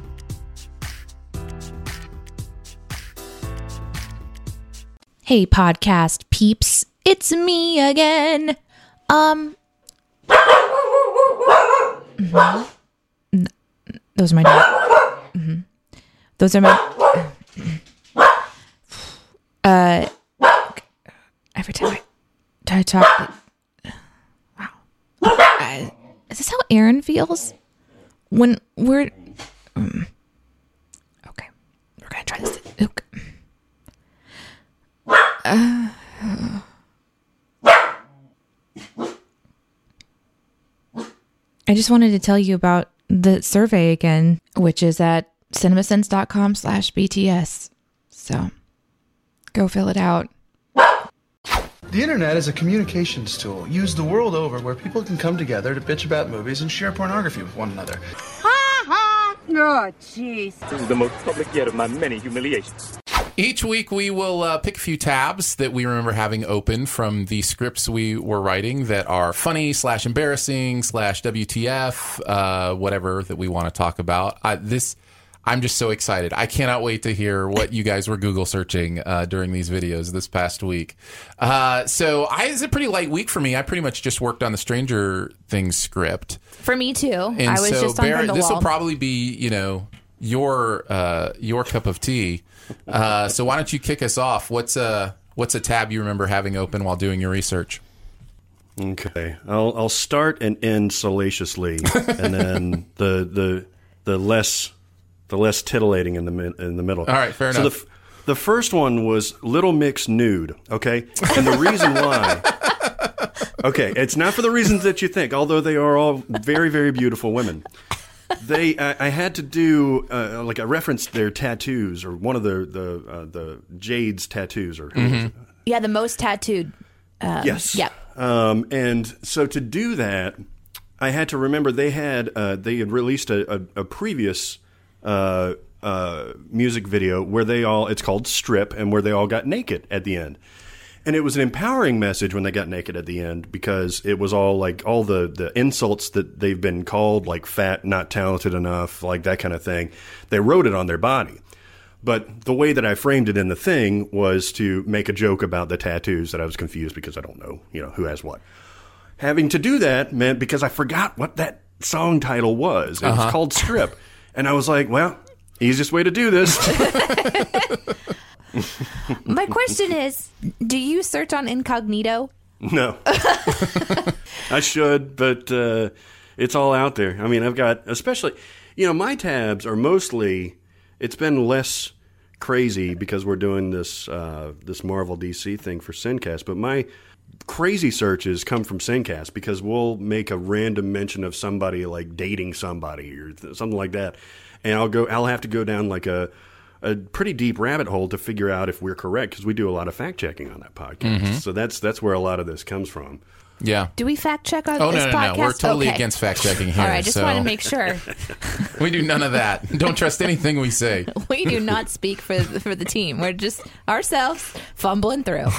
[SPEAKER 3] Hey, podcast peeps, it's me again. Um, mhm. Those are my dog. Mhm. Those are my. Uh, every time I, I talk, wow. Uh, is this how Aaron feels when we're? mm. okay, we're gonna try this. Okay. I just wanted to tell you about the survey again, which is at cinemasins.com slash BTS. So go fill it out.
[SPEAKER 7] The internet is a communications tool used the world over where people can come together to bitch about movies and share pornography with one another. Ha ha!
[SPEAKER 8] Oh, jeez.
[SPEAKER 9] This is the most public yet of my many humiliations.
[SPEAKER 2] Each week, we will uh, pick a few tabs that we remember having open from the scripts we were writing that are funny slash embarrassing slash WTF, uh, whatever that we want to talk about. I, this, I'm just so excited. I cannot wait to hear what you guys were Google searching uh, during these videos this past week. Uh, so, I, it's a pretty light week for me. I pretty much just worked on the Stranger Things script.
[SPEAKER 3] For me too.
[SPEAKER 2] And
[SPEAKER 3] I was
[SPEAKER 2] so,
[SPEAKER 3] just on
[SPEAKER 2] Barrett, this will probably be, you know, your uh, your cup of tea. Uh, so why don't you kick us off? What's a what's a tab you remember having open while doing your research?
[SPEAKER 1] Okay, I'll I'll start and end salaciously, and then the the the less the less titillating in the in the middle.
[SPEAKER 2] All right, fair enough.
[SPEAKER 1] so
[SPEAKER 2] enough.
[SPEAKER 1] The, the first one was Little Mix nude. Okay, and the reason why Okay, it's not for the reasons that you think, although they are all very, very beautiful women. They, I, I had to do uh, like I referenced their tattoos or one of the the uh, the Jade's tattoos or
[SPEAKER 3] Yeah, the most tattooed. Um,
[SPEAKER 1] yes,
[SPEAKER 3] Yep.
[SPEAKER 1] Um, and so to do that, I had to remember they had uh, they had released a, a, a previous uh, uh, music video where they all it's called Strip and where they all got naked at the end. And it was an empowering message when they got naked at the end because it was all like all the, the insults that they've been called, like fat, not talented enough, like that kind of thing. They wrote it on their body. But the way that I framed it in the thing was to make a joke about the tattoos that I was confused because I don't know, you know, who has what. Having to do that meant because I forgot what that song title was. It was uh-huh. called Strip. And I was like, well, easiest way to do this.
[SPEAKER 3] My question is, do you search on incognito?
[SPEAKER 1] No. I should, but uh, it's all out there. I mean, I've got, especially, you know, my tabs are mostly, it's been less crazy because we're doing this uh, this Marvel DC thing for Sincast, but my crazy searches come from Sincast because we'll make a random mention of somebody like dating somebody or th- something like that, and I'll go, I'll have to go down like a a pretty deep rabbit hole to figure out if we're correct because we do a lot of fact checking on that podcast. So that's that's where a lot of this comes from.
[SPEAKER 2] Yeah.
[SPEAKER 3] Do we fact check on
[SPEAKER 2] Oh
[SPEAKER 3] this
[SPEAKER 2] no, no,
[SPEAKER 3] podcast?
[SPEAKER 2] no! We're totally
[SPEAKER 3] Okay.
[SPEAKER 2] against fact checking here.
[SPEAKER 3] All right, I just
[SPEAKER 2] so
[SPEAKER 3] want to make sure
[SPEAKER 2] we do none of that. Don't trust anything we say.
[SPEAKER 3] we do not speak for for the team. We're just ourselves fumbling through.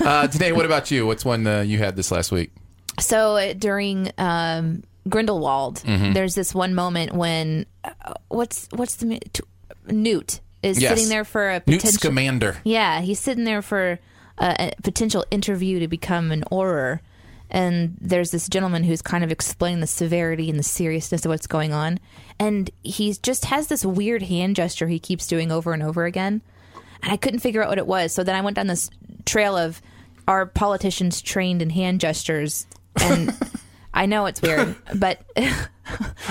[SPEAKER 2] Uh, today, what about you? What's one uh, you had this last week?
[SPEAKER 3] So uh, during um, Grindelwald,
[SPEAKER 2] Mm-hmm.
[SPEAKER 3] there's this one moment when uh, what's what's the t- Newt is
[SPEAKER 2] Yes.
[SPEAKER 3] sitting there for a
[SPEAKER 2] Newt
[SPEAKER 3] potential.
[SPEAKER 2] Scamander.
[SPEAKER 3] Yeah, he's sitting there for a, a potential interview to become an Auror. And there's this gentleman who's kind of explaining the severity and the seriousness of what's going on. And he just has this weird hand gesture he keeps doing over and over again. And I couldn't figure out what it was. So then I went down this trail of are politicians trained in hand gestures? And I know it's weird, but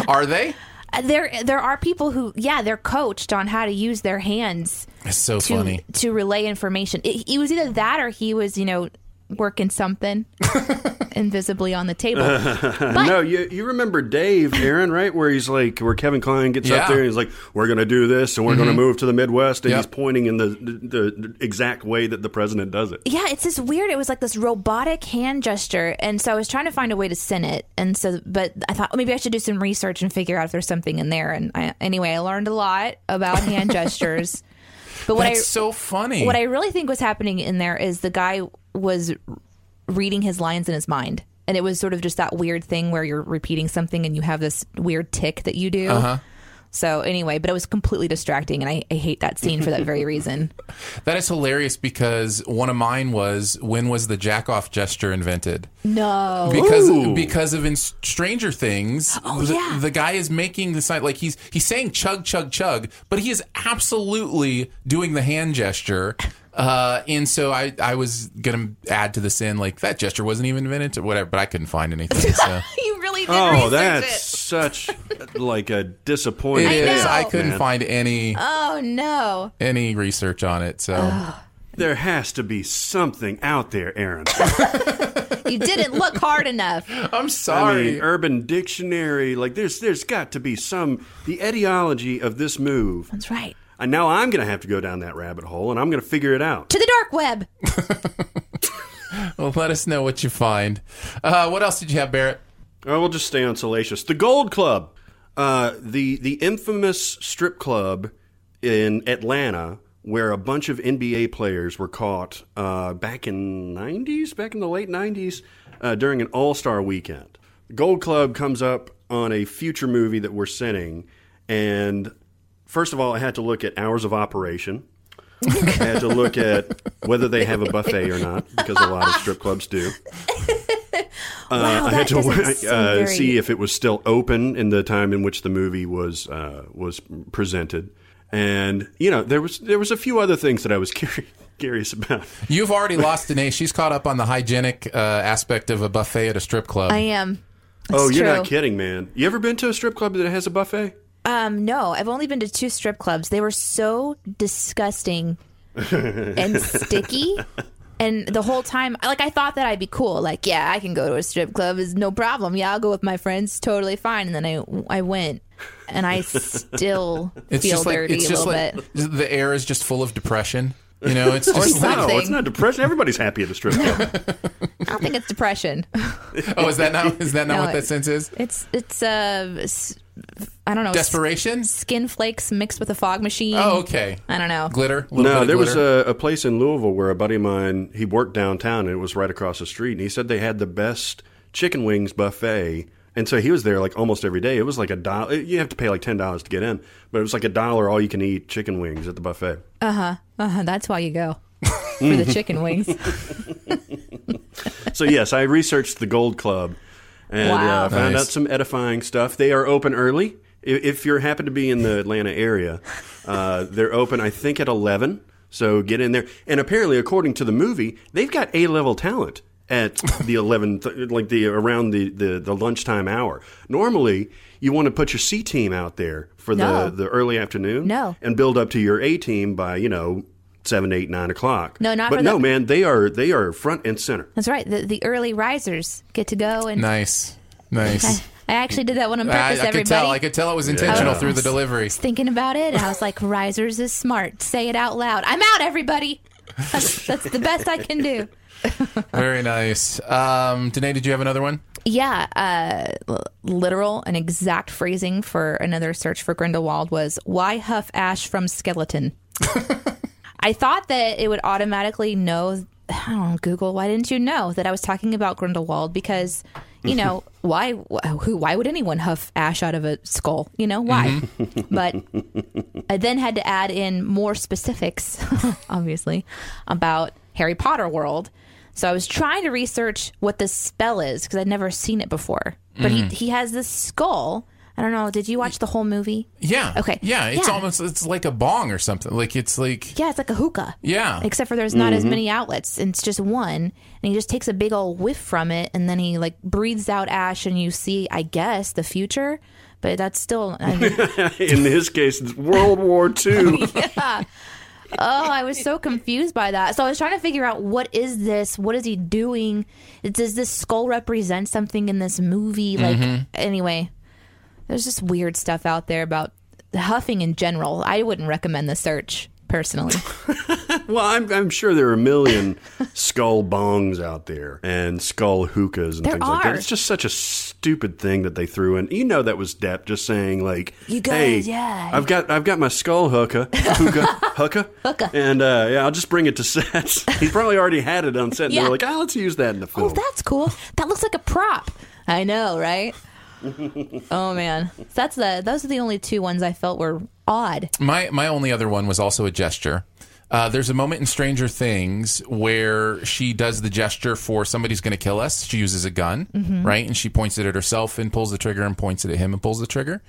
[SPEAKER 2] Are they?
[SPEAKER 3] There there are people who, yeah, they're coached on how to use their hands
[SPEAKER 2] It's so
[SPEAKER 3] to
[SPEAKER 2] funny.
[SPEAKER 3] to relay information. It, it was either that or he was, you know, working something invisibly on the table.
[SPEAKER 1] no, you you remember Dave, Aaron, right? Where he's like, where Kevin Kline gets
[SPEAKER 2] Yeah.
[SPEAKER 1] up there and he's like, "We're going to do this, and we're going to mm-hmm. move to the Midwest," and
[SPEAKER 2] Yep.
[SPEAKER 1] he's pointing in the, the the exact way that the president does it.
[SPEAKER 3] yeah, it's this weird. It was like this robotic hand gesture, and so I was trying to find a way to send it. And so, but I thought oh, maybe I should do some research and figure out if there's something in there. And I, anyway, I learned a lot about hand gestures. But what
[SPEAKER 2] That's
[SPEAKER 3] I
[SPEAKER 2] so funny.
[SPEAKER 3] what I really think was happening in there is the guy was reading his lines in his mind. And it was sort of just that weird thing where you're repeating something and you have this weird tic that you do.
[SPEAKER 2] Uh-huh.
[SPEAKER 3] So anyway, but it was completely distracting, and I, I hate that scene for that very reason.
[SPEAKER 2] that is hilarious because one of mine was when was the jack off gesture invented?
[SPEAKER 3] No,
[SPEAKER 2] because
[SPEAKER 1] Ooh.
[SPEAKER 2] because of in Stranger Things,
[SPEAKER 3] Oh,
[SPEAKER 2] the,
[SPEAKER 3] yeah.
[SPEAKER 2] the guy is making the sign like he's he's saying chug chug chug, but he is absolutely doing the hand gesture. Uh, and so I, I was gonna add to this in like that gesture wasn't even invented or whatever, but I couldn't find anything. So
[SPEAKER 3] you really did
[SPEAKER 1] Oh, that's
[SPEAKER 3] it.
[SPEAKER 1] such like a
[SPEAKER 2] it
[SPEAKER 1] disappointment.
[SPEAKER 2] is.
[SPEAKER 3] know.
[SPEAKER 2] I couldn't
[SPEAKER 1] Man.
[SPEAKER 2] find any
[SPEAKER 3] Oh no!
[SPEAKER 2] any research on it. So
[SPEAKER 1] There has to be something out there, Aaron.
[SPEAKER 3] You didn't look hard enough.
[SPEAKER 2] I'm
[SPEAKER 1] I
[SPEAKER 2] sorry.
[SPEAKER 1] mean, Urban Dictionary, like there's there's got to be some the etiology of this move.
[SPEAKER 3] That's right.
[SPEAKER 1] And now I'm going to have to go down that rabbit hole, and I'm going to figure it out.
[SPEAKER 3] To the dark web.
[SPEAKER 2] well, let us know what you find. Uh, what else did you have, Barrett?
[SPEAKER 1] Oh, we'll just stay on Salacious. The Gold Club, uh, the the infamous strip club in Atlanta, where a bunch of NBA players were caught uh, back in '90s, back in the late '90s, uh, during an All Star weekend. The Gold Club comes up on a future movie that we're sending, and first of all, I had to look at hours of operation. I had to look at whether they have a buffet or not, because a lot of strip clubs do.
[SPEAKER 3] Wow,
[SPEAKER 1] I had to uh,
[SPEAKER 3] very-
[SPEAKER 1] see if it was still open in the time in which the movie was uh, was presented, and you know there was there was a few other things that I was curious, curious about.
[SPEAKER 2] You've already lost Danae. She's caught up on the hygienic uh, aspect of a buffet at a strip club.
[SPEAKER 3] I am.
[SPEAKER 1] oh, you're
[SPEAKER 3] true.
[SPEAKER 1] not kidding, man! You ever been to a strip club that has a buffet?
[SPEAKER 3] Um, no, I've only been to two strip clubs. They were so disgusting and sticky And the whole time, like I thought that I'd be cool. Like, yeah, I can go to a strip club. Is no problem. Yeah, I'll go with my friends. Totally fine. And then I I went, and I still
[SPEAKER 2] It's
[SPEAKER 3] feel
[SPEAKER 2] just like
[SPEAKER 3] dirty
[SPEAKER 2] it's
[SPEAKER 3] a
[SPEAKER 2] just
[SPEAKER 3] little
[SPEAKER 2] like
[SPEAKER 3] bit.
[SPEAKER 2] the air is just full of depression. You know, it's
[SPEAKER 3] Or
[SPEAKER 2] just
[SPEAKER 1] No,
[SPEAKER 3] something.
[SPEAKER 1] it's not depression. Everybody's happy at a strip club.
[SPEAKER 3] I don't think it's depression.
[SPEAKER 2] oh, is that not is that not
[SPEAKER 3] No,
[SPEAKER 2] what that sense is?
[SPEAKER 3] It's it's uh, s- I don't know.
[SPEAKER 2] Desperation.
[SPEAKER 3] Skin flakes mixed with a fog machine.
[SPEAKER 2] Oh, okay.
[SPEAKER 3] I don't know.
[SPEAKER 2] Glitter. a little bit
[SPEAKER 1] No,
[SPEAKER 2] of
[SPEAKER 1] there was a, a place in Louisville where a buddy of mine he worked downtown and it was right across the street and he said they had the best chicken wings buffet and so he was there like almost every day. It was like a dollar. You have to pay like ten dollars to get in, but it was like a dollar all you can eat chicken wings at the buffet.
[SPEAKER 3] Uh, huh. Uh huh. that's why you go for the chicken wings.
[SPEAKER 1] So yes, I researched the Gold Club and
[SPEAKER 3] Wow.
[SPEAKER 1] uh, found
[SPEAKER 2] Nice.
[SPEAKER 1] out some edifying stuff. They are open early. I- If you happen to be in the Atlanta area, uh, they're open. I think at eleven. So get in there. And apparently, according to the movie, they've got A level talent at the eleven, th- like the around the, the the lunchtime hour. Normally, you want to put your C team out there for
[SPEAKER 3] No.
[SPEAKER 1] the the early afternoon,
[SPEAKER 3] No.
[SPEAKER 1] and build up to your A team by you know seven, eight, nine o'clock.
[SPEAKER 3] No, not
[SPEAKER 1] but
[SPEAKER 3] for
[SPEAKER 1] no,
[SPEAKER 3] the-
[SPEAKER 1] man. They are they are front and center.
[SPEAKER 3] That's right. The the early risers get to go and
[SPEAKER 2] nice, nice.
[SPEAKER 3] I actually did that one on
[SPEAKER 2] I,
[SPEAKER 3] purpose.
[SPEAKER 2] I could
[SPEAKER 3] everybody.
[SPEAKER 2] tell. I could tell it was intentional
[SPEAKER 1] Yeah.
[SPEAKER 2] through the delivery.
[SPEAKER 3] thinking about it, and I was like, "Risers is smart. Say it out loud. I'm out, everybody. That's, that's the best I can do."
[SPEAKER 2] Very nice. Um, Danae, did you have another one?
[SPEAKER 3] Yeah, uh, literal and exact phrasing for another search for Grindelwald was "Why huff ash from skeleton?" I thought that it would automatically know. I don't know, Google. Why didn't you know that I was talking about Grindelwald? Because you know why? wh- Who? Why would anyone huff ash out of a skull? You know why? Mm-hmm. but I then had to add in more specifics, obviously, about Harry Potter world. So I was trying to research what this spell is because I'd never seen it before. But he mm-hmm. he has this skull. I don't know. Did you watch the whole movie?
[SPEAKER 2] Yeah.
[SPEAKER 3] Okay.
[SPEAKER 2] Yeah. It's
[SPEAKER 3] Yeah.
[SPEAKER 2] almost it's like a bong or something. Like it's like
[SPEAKER 3] Yeah, it's like a hookah.
[SPEAKER 2] yeah.
[SPEAKER 3] Except for there's not as mm-hmm. many outlets. And it's just one. And he just takes a big old whiff from it and then he like breathes out ash and you see, I guess, the future. But that's still I mean,
[SPEAKER 1] in his case, it's World War II.
[SPEAKER 3] Oh, I was so confused by that. So I was trying to figure out what is this? What is he doing? Does this skull represent something in this movie? Like, mm-hmm. anyway, there's just weird stuff out there about huffing in general. I wouldn't recommend the search personally.
[SPEAKER 1] well, I'm, I'm sure there are a million skull bongs out there and skull hookahs and
[SPEAKER 3] There
[SPEAKER 1] things like that. It's just such a stupid thing that they threw in. You know, that was Depp just saying like,
[SPEAKER 3] You
[SPEAKER 1] "Hey,
[SPEAKER 3] guys, yeah."
[SPEAKER 1] I've got I've got my skull hookah, hookah, hookah,
[SPEAKER 3] Hookah.
[SPEAKER 1] and uh, yeah, I'll just bring it to set." He probably already had it on set. And
[SPEAKER 3] Yeah.
[SPEAKER 1] They were like, "Ah, let's use that in the film."
[SPEAKER 3] oh, that's cool. That looks like a prop. I know, right? oh man, that's the those are the only two ones I felt were odd.
[SPEAKER 2] My my only other one was also a gesture. Uh, there's a moment in Stranger Things where she does the gesture for somebody's going to kill us. She uses a gun,
[SPEAKER 3] Mm-hmm.
[SPEAKER 2] right? And she points it at herself and pulls the trigger and points it at him and pulls the trigger.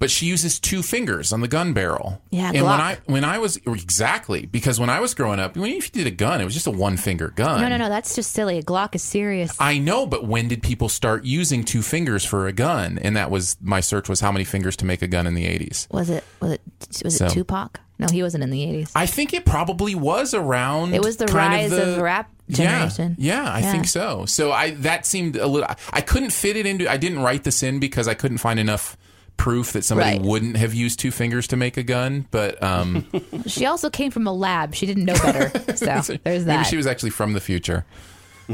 [SPEAKER 2] But she uses two fingers on the gun barrel.
[SPEAKER 3] Yeah,
[SPEAKER 2] and when I when I was exactly because when I was growing up, when you did a gun, it was just a one finger gun.
[SPEAKER 3] No, no, no, that's just silly. A Glock is serious.
[SPEAKER 2] I know, but when did people start using two fingers for a gun? And that was my search was how many fingers to make a gun in the 80s.
[SPEAKER 3] was it was it was
[SPEAKER 2] So-
[SPEAKER 3] it Tupac? No, he wasn't in the eighties.
[SPEAKER 2] I think it probably was around.
[SPEAKER 3] It was the rise of
[SPEAKER 2] the-
[SPEAKER 3] rap
[SPEAKER 2] Yeah,
[SPEAKER 3] generation.
[SPEAKER 2] Yeah, I
[SPEAKER 3] Yeah.
[SPEAKER 2] think so. So I that seemed a little. I couldn't fit it into. I didn't write this in because I couldn't find enough proof that somebody
[SPEAKER 3] Right.
[SPEAKER 2] wouldn't have used two fingers to make a gun. But um,
[SPEAKER 3] She also came from a lab. She didn't know better. So there's that.
[SPEAKER 2] maybe she was actually from the future,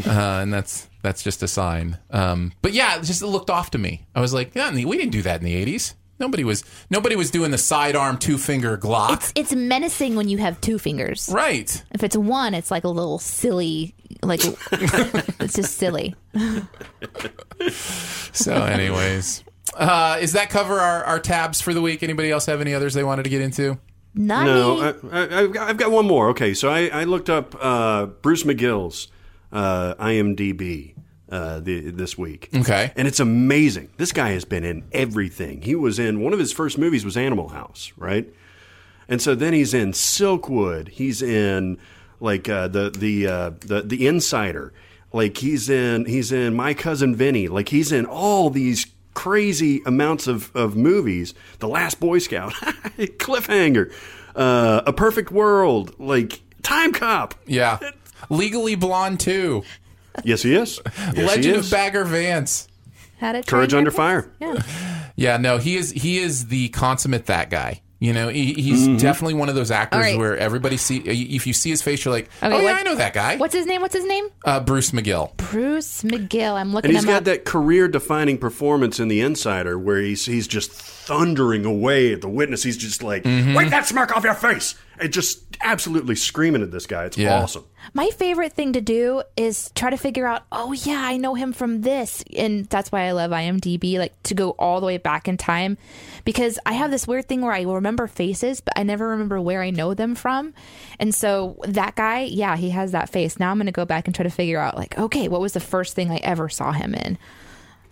[SPEAKER 2] uh, and that's that's just a sign. Um, but yeah, it just looked off to me. I was like, yeah, we didn't do that in the eighties. Nobody was nobody was doing the sidearm two finger Glock.
[SPEAKER 3] It's it's menacing when you have two fingers.
[SPEAKER 2] right.
[SPEAKER 3] If it's one, it's like a little silly. Like it's just silly.
[SPEAKER 2] So, anyways, uh, is that cover our, our tabs for the week? Anybody else have any others they wanted to get into?
[SPEAKER 3] Not
[SPEAKER 1] No,
[SPEAKER 3] me.
[SPEAKER 1] I, I, I've, got, I've got one more. Okay, so I, I looked up uh, Bruce McGill's uh, IMDb uh, the, this week.
[SPEAKER 2] Okay.
[SPEAKER 1] and it's amazing. This guy has been in everything. He was in one of his first movies was Animal House, right? And so then he's in Silkwood. He's in like uh, the the uh, the the Insider. Like he's in he's in My Cousin Vinny. Like he's in all these crazy amounts of, of movies. The Last Boy Scout, Cliffhanger, uh, A Perfect World, like Time Cop.
[SPEAKER 2] Yeah. Legally Blonde 2.
[SPEAKER 1] Yes, he is. Yes, he
[SPEAKER 2] Legend
[SPEAKER 1] is.
[SPEAKER 2] of Bagger Vance.
[SPEAKER 3] Had it.
[SPEAKER 1] Courage Under Fire.
[SPEAKER 3] Yeah.
[SPEAKER 2] Yeah, no, he is he is the consummate that guy. You know, he, he's
[SPEAKER 1] Mm-hmm.
[SPEAKER 2] definitely one of those actors
[SPEAKER 3] All right.
[SPEAKER 2] where everybody see if you see his face, you're like,
[SPEAKER 3] Okay,
[SPEAKER 2] oh yeah, I know that guy.
[SPEAKER 3] What's his name? What's his name?
[SPEAKER 2] Uh, Bruce McGill.
[SPEAKER 3] Bruce McGill. I'm looking at
[SPEAKER 1] And he's
[SPEAKER 3] him
[SPEAKER 1] got
[SPEAKER 3] up.
[SPEAKER 1] that career-defining performance in The Insider, where he's he's just thundering away at the witness. He's just like,
[SPEAKER 2] Mm-hmm.
[SPEAKER 1] "Wipe that smirk off your face!" and just absolutely screaming at this guy. It's
[SPEAKER 2] Yeah.
[SPEAKER 1] awesome.
[SPEAKER 3] My favorite thing to do is try to figure out, oh yeah, I know him from this, and that's why I love IMDb, like to go all the way back in time, because I have this weird thing where I remember faces, but I never remember where I know them from, and so that guy, yeah, he has that face. Now I'm going to go back and try to figure out, like, okay, what was the first thing I ever saw him in?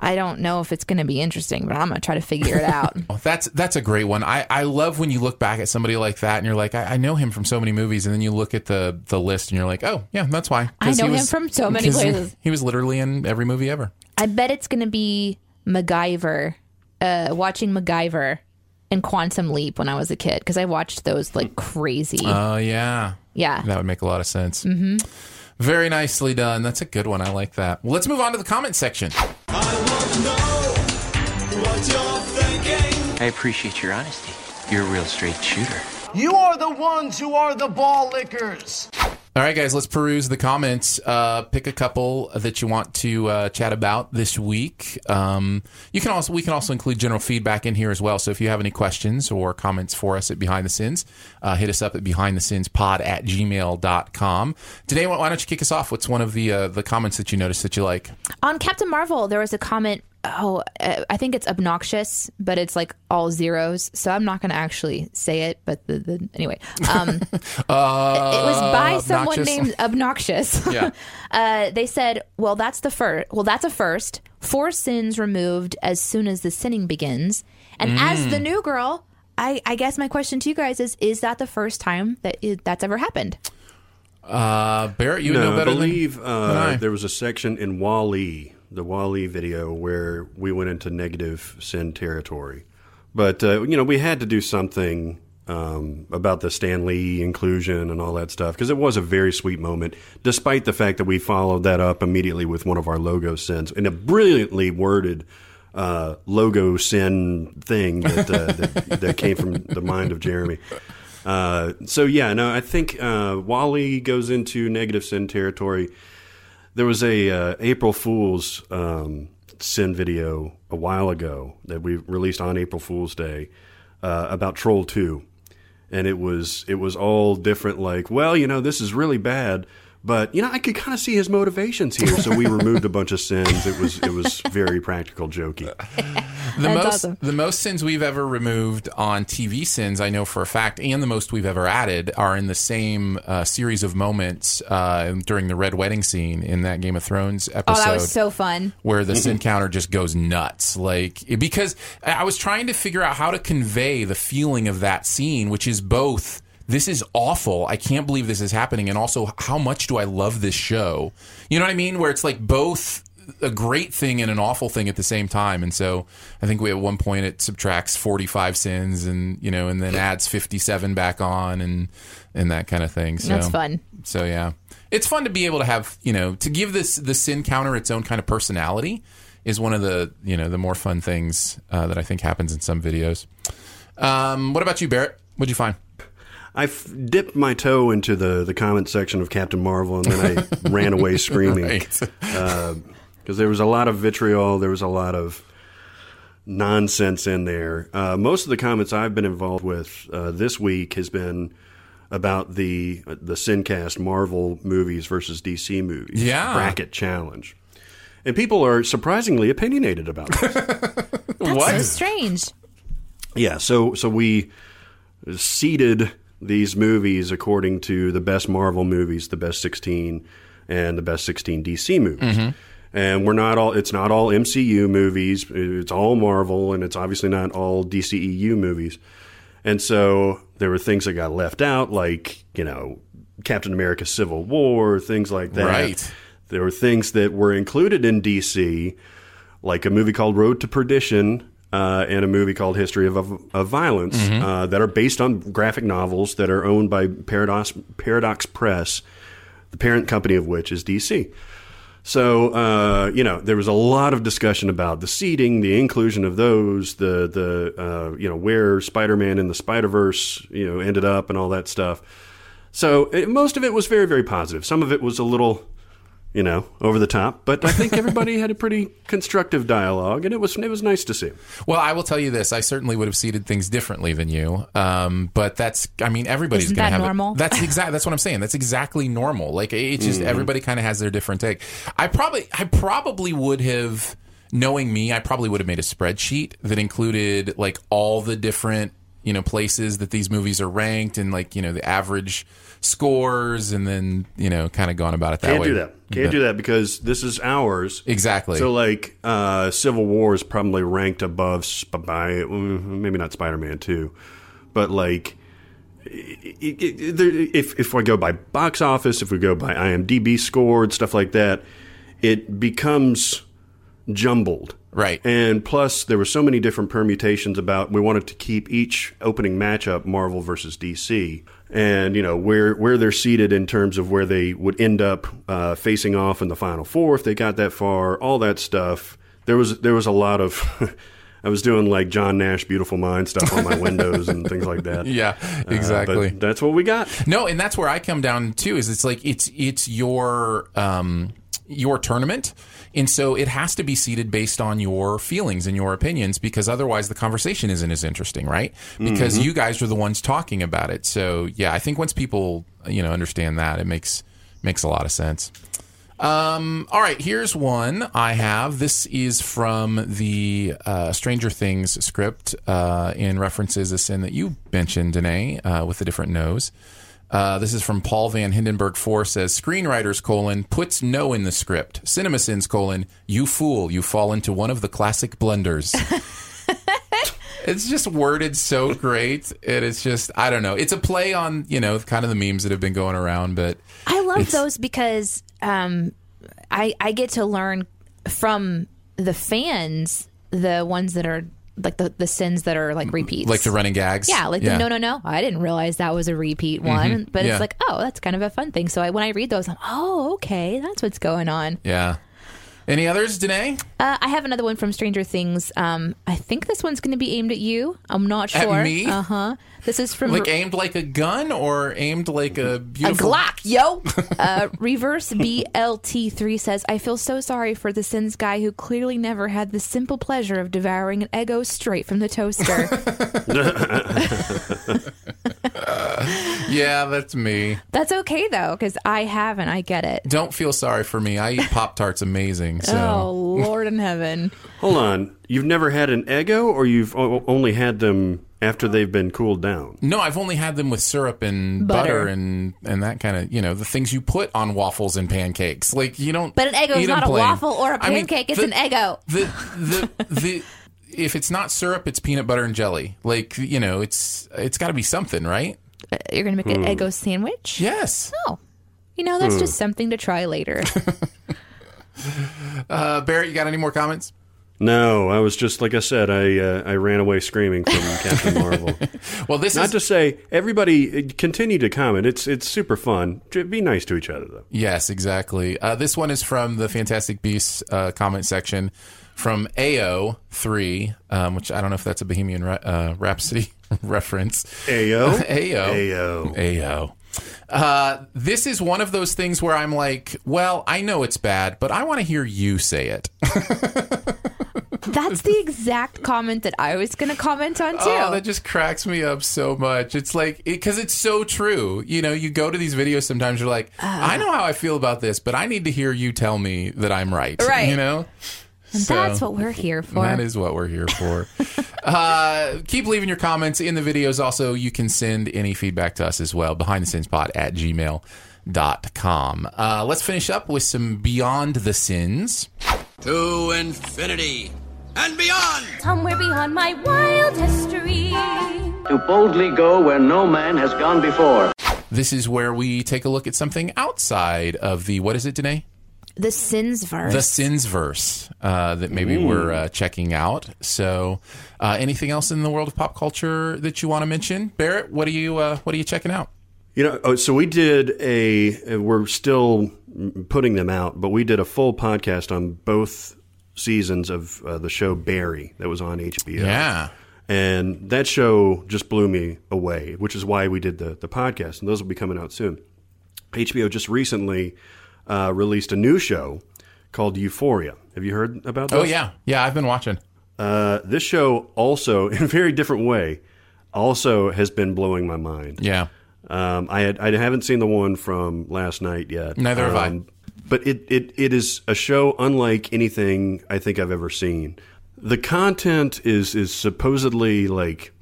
[SPEAKER 3] I don't know if it's going to be interesting, but I'm going to try to figure it out.
[SPEAKER 2] Oh, that's that's a great one. I, I love when you look back at somebody like that and you're like, I, I know him from so many movies, and then you look at the the list and you're like, oh yeah, that's why.
[SPEAKER 3] I
[SPEAKER 2] he
[SPEAKER 3] know him from so many
[SPEAKER 2] he-
[SPEAKER 3] places.
[SPEAKER 2] He was literally in every movie ever.
[SPEAKER 3] I bet it's going to be MacGyver, uh, watching MacGyver and Quantum Leap when I was a kid because I watched those like crazy.
[SPEAKER 2] Oh yeah,
[SPEAKER 3] yeah.
[SPEAKER 2] that would make a lot of sense. Mm-hmm. Very nicely done. That's a good one. I like that. Well, let's move on to the comment section.
[SPEAKER 4] I appreciate your honesty. You're a real straight shooter.
[SPEAKER 7] You are the ones who are the ball lickers.
[SPEAKER 2] All right, guys, let's peruse the comments. Uh, pick a couple that you want to uh, chat about this week. Um, you can also we can also include general feedback in here as well. So if you have any questions or comments for us at Behind the Sins, uh, hit us up at Behind the Sins Pod at gmail.com. Today, why don't you kick us off? What's one of the uh, the comments that you noticed that you like?
[SPEAKER 3] On Captain Marvel, there was a comment. Oh, uh, I think it's obnoxious, but it's like all zeros. So I'm not going to actually say it. But the, the anyway, um, it was by someone
[SPEAKER 2] obnoxious?
[SPEAKER 3] named Obnoxious.
[SPEAKER 2] Yeah.
[SPEAKER 3] uh, they said, "Well, that's the first. Well, that's a first. Four sins removed as soon as the sinning begins." And as the new girl, I, I guess my question to you guys is: Is that the first time that it, that's ever happened?
[SPEAKER 2] Uh, Barrett, you
[SPEAKER 1] No,
[SPEAKER 2] know
[SPEAKER 1] I
[SPEAKER 2] better
[SPEAKER 1] believe
[SPEAKER 2] than, than I.
[SPEAKER 1] uh, there was a section in WALL-E, the WALL-E video, where we went into negative sin territory. But uh, you know, we had to do something um, about the Stan Lee inclusion and all that stuff because it was a very sweet moment. Despite the fact that we followed that up immediately with one of our logo sins in a brilliantly worded uh, logo sin thing that, uh, that that came from the mind of Jeremy. Uh, so yeah, no, I think uh, WALL-E goes into negative sin territory. There was a uh, April Fool's um, sin video a while ago that we released on April Fool's Day uh, about Troll Two, and it was it was all different. Like, well, you know, this is really bad, but you know, I could kind of see his motivations here. So we removed a bunch of sins. It was it was very practical, jokey.
[SPEAKER 2] The
[SPEAKER 3] That's
[SPEAKER 2] most
[SPEAKER 3] awesome.
[SPEAKER 2] the most sins we've ever removed on TV sins, I know for a fact, and the most we've ever added are in the same uh, series of moments uh, during the red wedding scene in that Game of Thrones episode.
[SPEAKER 3] Oh, that was so fun.
[SPEAKER 2] where the sin counter just goes nuts. Like because I was trying to figure out how to convey the feeling of that scene, which is both this is awful. I can't believe this is happening, and also how much do I love this show? You know what I mean? Where it's like both a great thing and an awful thing at the same time. And so I think we at one point it subtracts 45 sins and you know and then adds 57 back on and and that kind of thing. So
[SPEAKER 3] That's fun.
[SPEAKER 2] so yeah, it's fun to be able to have you know to give this the sin counter its own kind of personality is one of the you know the more fun things uh, that I think happens in some videos. Um, what about you, Barrett? What'd you find?
[SPEAKER 1] I f- dipped my toe into the, the comment section of Captain Marvel, and then I ran away screaming
[SPEAKER 2] Right.
[SPEAKER 1] because there was a lot of vitriol. There was a lot of nonsense in there. Uh, most of the comments I've been involved with uh, this week has been about the the Sincast Marvel movies versus DC movies
[SPEAKER 2] Yeah.
[SPEAKER 1] bracket challenge, and people are surprisingly opinionated about this.
[SPEAKER 3] That's so strange.
[SPEAKER 1] Yeah, so so we seeded these movies according to the best Marvel movies, the best 16 and the best 16 DC movies. Mm-hmm. And we're not all it's not all MCU movies, it's all Marvel and it's obviously not all DCEU movies. And so there were things that got left out like, you know, Captain America Civil War, things like that.
[SPEAKER 2] Right.
[SPEAKER 1] There were things that were included in DC like a movie called Road to Perdition uh, and a movie called History of, of, Violence uh, that are based on graphic novels that are owned by Paradox, Paradox Press the parent company of which is DC. So uh, you know there was a lot of discussion about the seating, the inclusion of those, the the uh, you know where Spider-Man in the Spider-Verse you know ended up and all that stuff. So it, most of it was very very positive. Some of it was a little you know, over the top. But I think everybody had a pretty constructive dialogue, and it was it was nice to see.
[SPEAKER 2] Well, I will tell you this: I certainly would have seated things differently than you. Um, but that's, I mean, everybody's
[SPEAKER 3] Isn't
[SPEAKER 2] going to
[SPEAKER 3] that
[SPEAKER 2] have
[SPEAKER 3] normal?
[SPEAKER 2] It. That's exactly that's what I'm saying. That's exactly normal. Like it's just
[SPEAKER 1] Mhm.
[SPEAKER 2] everybody kind of has their different take. I probably, I probably would have, knowing me, I probably would have made a spreadsheet that included like all the different you know places that these movies are ranked and like you know the average scores and then you know kind of gone about it that
[SPEAKER 1] Can't
[SPEAKER 2] way.
[SPEAKER 1] do that. Can't do that because this is ours.
[SPEAKER 2] Exactly.
[SPEAKER 1] So, like, uh, Civil War is probably ranked above Sp- by maybe not Spider Man two, but like, it, it, it, if if we go by box office, if we go by IMDb scored stuff like that, it becomes jumbled.
[SPEAKER 2] Right.
[SPEAKER 1] And plus, there were so many different permutations about we wanted to keep each opening matchup Marvel versus DC, and you know where where they're seated in terms of where they would end up uh, facing off in the final four if they got that far. All that stuff. There was there was a lot of. I was doing like John Nash Beautiful Mind stuff on my windows and things like that.
[SPEAKER 2] Yeah,
[SPEAKER 1] Uh,
[SPEAKER 2] exactly.
[SPEAKER 1] that's what we got.
[SPEAKER 2] No, and that's where I come down too. Is it's like it's it's your um your tournament, and so it has to be seated based on your feelings and your opinions because otherwise the conversation isn't as interesting, right? Because
[SPEAKER 1] Mhm.
[SPEAKER 2] you guys are the ones talking about it. So yeah, I think once people you know understand that, it makes makes a lot of sense. Um, all right, here's one I have. This is from the uh, Stranger Things script uh, in references a sin that you mentioned, Danae, uh, with a different nose. Uh, this is from Paul Van Hindenburg 4 says, Screenwriters, colon, puts no in the script. CinemaSins, colon, you fool, you fall into one of the classic blunders. it's just worded so great. It is just, I don't know. It's a play on, you know, kind of the memes that have been going around, but
[SPEAKER 3] I love those because um, I I get to learn from the fans the ones that are like the, the sins that are like repeats,
[SPEAKER 2] like the running gags.
[SPEAKER 3] Yeah, like the no, no, no. I didn't realize that was a repeat one,
[SPEAKER 2] Mhm,
[SPEAKER 3] but
[SPEAKER 2] yeah.
[SPEAKER 3] it's like, oh, that's kind of a fun thing. So I, when I read those, I'm, oh, okay, that's what's going on.
[SPEAKER 2] Yeah. Any others, Danae?
[SPEAKER 3] Uh, I have another one from Stranger Things. Um, I think this one's going to be aimed at you. I'm not sure.
[SPEAKER 2] At me?
[SPEAKER 3] Uh huh. This is from
[SPEAKER 2] Like aimed like a gun or aimed like a
[SPEAKER 3] a Glock, yo. uh, Reverse BLT3 says, I feel so sorry for the Sins guy who clearly never had the simple pleasure of devouring an Eggo straight from the toaster.
[SPEAKER 2] Yeah, that's me.
[SPEAKER 3] That's okay, though, because I haven't. I get it.
[SPEAKER 2] Don't feel sorry for me. I eat Pop Tarts amazing. So
[SPEAKER 3] Oh, Lord in heaven.
[SPEAKER 1] Hold on, you've never had an Eggo, or you've o- only had them after they've been cooled down.
[SPEAKER 2] No, I've only had them with syrup and butter,
[SPEAKER 3] Butter.
[SPEAKER 2] and and that kind of you know the things you put on waffles and pancakes. Like you don't.
[SPEAKER 3] But an Eggo
[SPEAKER 2] eat
[SPEAKER 3] is
[SPEAKER 2] 'em
[SPEAKER 3] not a
[SPEAKER 2] plain.
[SPEAKER 3] waffle or a
[SPEAKER 2] I mean,
[SPEAKER 3] pancake. it's
[SPEAKER 2] the-
[SPEAKER 3] an Eggo.
[SPEAKER 2] The the the if it's not syrup, it's peanut butter and jelly. Like you know, it's it's got to be something, right?
[SPEAKER 3] Uh, You're going to make
[SPEAKER 2] Hmm.
[SPEAKER 3] an Eggo sandwich?
[SPEAKER 2] Yes.
[SPEAKER 3] Oh. You know, that's
[SPEAKER 2] Hmm.
[SPEAKER 3] just something to try later.
[SPEAKER 2] Uh, Barrett, you got any more comments?
[SPEAKER 1] No, I was just like I said. I uh, I ran away screaming from Captain Marvel.
[SPEAKER 2] Well, this
[SPEAKER 1] not
[SPEAKER 2] is
[SPEAKER 1] to say everybody uh, continue to comment. It's it's super fun. Be nice to each other though.
[SPEAKER 2] Yes, exactly. Uh, this one is from the Fantastic Beasts uh, comment section from AO3, um, which I don't know if that's a Bohemian Ra- uh, Rhapsody reference.
[SPEAKER 1] Ao
[SPEAKER 2] AO.
[SPEAKER 1] Ao
[SPEAKER 2] AO. Uh, this is one of those things where I'm like, well, I know it's bad, but I want to hear you say it.
[SPEAKER 3] that's the exact comment that I was going to comment on, too.
[SPEAKER 2] Oh, that just cracks me up so much. It's like because it's so true. You know, you go to these videos sometimes. You're like, I know how I feel about this, but I need to hear you tell me that I'm right.
[SPEAKER 3] Right.
[SPEAKER 2] You know.
[SPEAKER 3] And
[SPEAKER 2] So-
[SPEAKER 3] that's what we're here for.
[SPEAKER 2] That is what we're here for. uh, keep leaving your comments in the videos. Also, you can send any feedback to us as well. Behind the sins pod at gmail.com. Uh, let's finish up with some Beyond the Sins.
[SPEAKER 10] To infinity and beyond.
[SPEAKER 11] Somewhere beyond my wild history.
[SPEAKER 12] To boldly go where no man has gone before.
[SPEAKER 2] This is where we take a look at something outside of the, what is it, Danae?
[SPEAKER 3] The Sins verse.
[SPEAKER 2] The Sins verse uh, that maybe
[SPEAKER 3] Ooh.
[SPEAKER 2] we're uh, checking out. So, uh, anything else in the world of pop culture that you want to mention, Barrett? What are you uh, What are you checking out?
[SPEAKER 1] You know, oh, so we did a. We're still putting them out, but we did a full podcast on both seasons of uh, the show Barry that was on HBO.
[SPEAKER 2] Yeah.
[SPEAKER 1] And that show just blew me away, which is why we did the, the podcast. And those will be coming out soon. HBO just recently uh, released a new show called Euphoria. Have you heard about this?
[SPEAKER 2] Oh, yeah. Yeah, I've been watching.
[SPEAKER 1] Uh, this show also, in a very different way, also has been blowing my mind.
[SPEAKER 2] Yeah.
[SPEAKER 1] Um, I had, I haven't seen the one from last night yet.
[SPEAKER 2] Neither have I.
[SPEAKER 1] Um, But it, it, it is a show unlike anything I think I've ever seen. The content is is supposedly like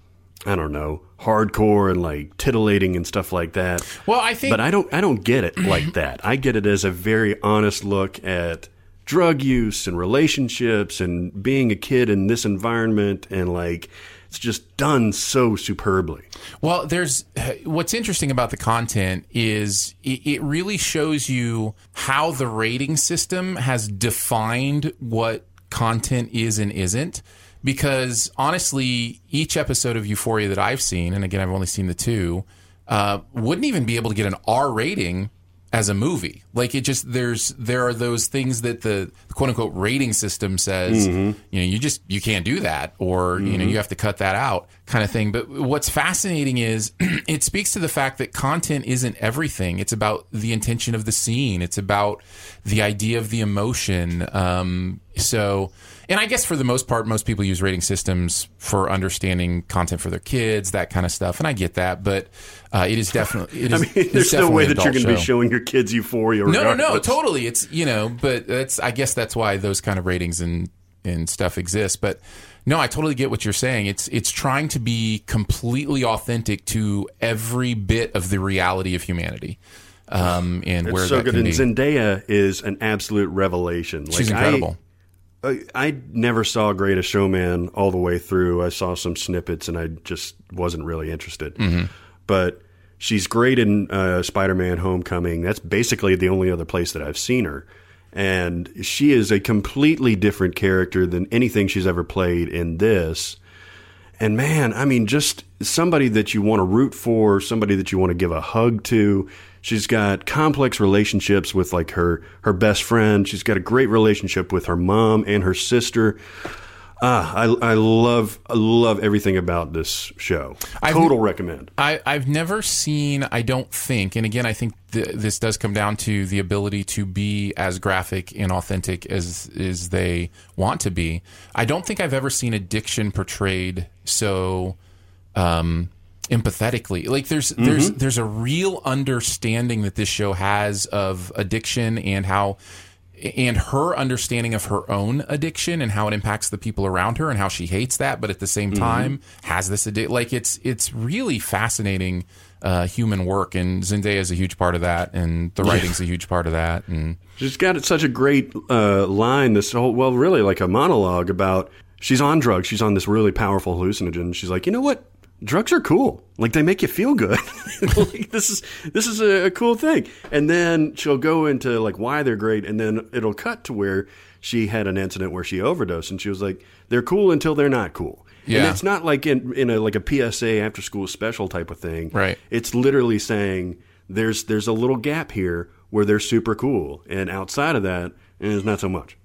[SPEAKER 1] I don't know hardcore and like titillating and stuff like that.
[SPEAKER 2] Well, I think,
[SPEAKER 1] but I don't I don't get it like that. I get it as a very honest look at drug use and relationships and being a kid in this environment and like it's just done so superbly.
[SPEAKER 2] Well, there's what's interesting about the content is it, it really shows you how the rating system has defined what content is and isn't. Because honestly, each episode of Euphoria that I've seen, and again, I've only seen the two, uh, wouldn't even be able to get an R rating as a movie. Like it just there's there are those things that the quote unquote rating system says
[SPEAKER 1] Mhm.
[SPEAKER 2] you know you just you can't do that or you know you have to cut that out kind of thing. But what's fascinating is it speaks to the fact that content isn't everything. It's about the intention of the scene. It's about the idea of the emotion. Um, so. And I guess for the most part, most people use rating systems for understanding content for their kids, that kind of stuff, and I get that. But uh, it is definitely. It
[SPEAKER 1] I mean, there's no way that you're going to be showing your kids Euphoria.
[SPEAKER 2] No, no, no, totally. It's you know, but that's I guess that's why those kind of ratings and and stuff exist. But no, I totally get what you're saying. It's it's trying to be completely authentic to every bit of the reality of humanity. Um, and
[SPEAKER 1] It's
[SPEAKER 2] where
[SPEAKER 1] so
[SPEAKER 2] that
[SPEAKER 1] good. And
[SPEAKER 2] be.
[SPEAKER 1] Zendaya is an absolute revelation. Like,
[SPEAKER 2] She's incredible.
[SPEAKER 1] I, I, never saw Greatest Showman all the way through. I saw some snippets, and I just wasn't really interested.
[SPEAKER 2] Mhm.
[SPEAKER 1] But she's great in uh, Spider-Man: Homecoming. That's basically the only other place that I've seen her. And she is a completely different character than anything she's ever played in this. And man, I mean, just somebody that you want to root for, somebody that you want to give a hug to. She's got complex relationships with like her her best friend. She's got a great relationship with her mom and her sister. Ah, I, I love I love everything about this show.
[SPEAKER 2] I've-
[SPEAKER 1] Total recommend.
[SPEAKER 2] I, I've never seen, I don't think, and again, I think th- this does come down to the ability to be as graphic and authentic as as they want to be. I don't think I've ever seen addiction portrayed so um, empathetically. Like there's there's
[SPEAKER 1] Mhm.
[SPEAKER 2] there's a real understanding that this show has of addiction and how and her understanding of her own addiction and how it impacts the people around her and how she hates that but at the same
[SPEAKER 1] Mhm.
[SPEAKER 2] time has this addiction like it's it's really fascinating uh, human work and Zendaya is a huge part of that and the writing's a huge part of that and
[SPEAKER 1] She's got such a great uh, line. This whole well, really like a monologue about she's on drugs. She's on this really powerful hallucinogen. She's like, you know what? Drugs are cool. Like they make you feel good. like, this is this is a, a cool thing. And then she'll go into like why they're great, and then it'll cut to where she had an incident where she overdosed, and she was like, they're cool until they're not cool. And
[SPEAKER 2] Yeah.
[SPEAKER 1] it's not like in in a like a PSA after school special type of thing.
[SPEAKER 2] Right.
[SPEAKER 1] It's literally saying there's there's a little gap here where they're super cool, and outside of that, eh, it's not so much.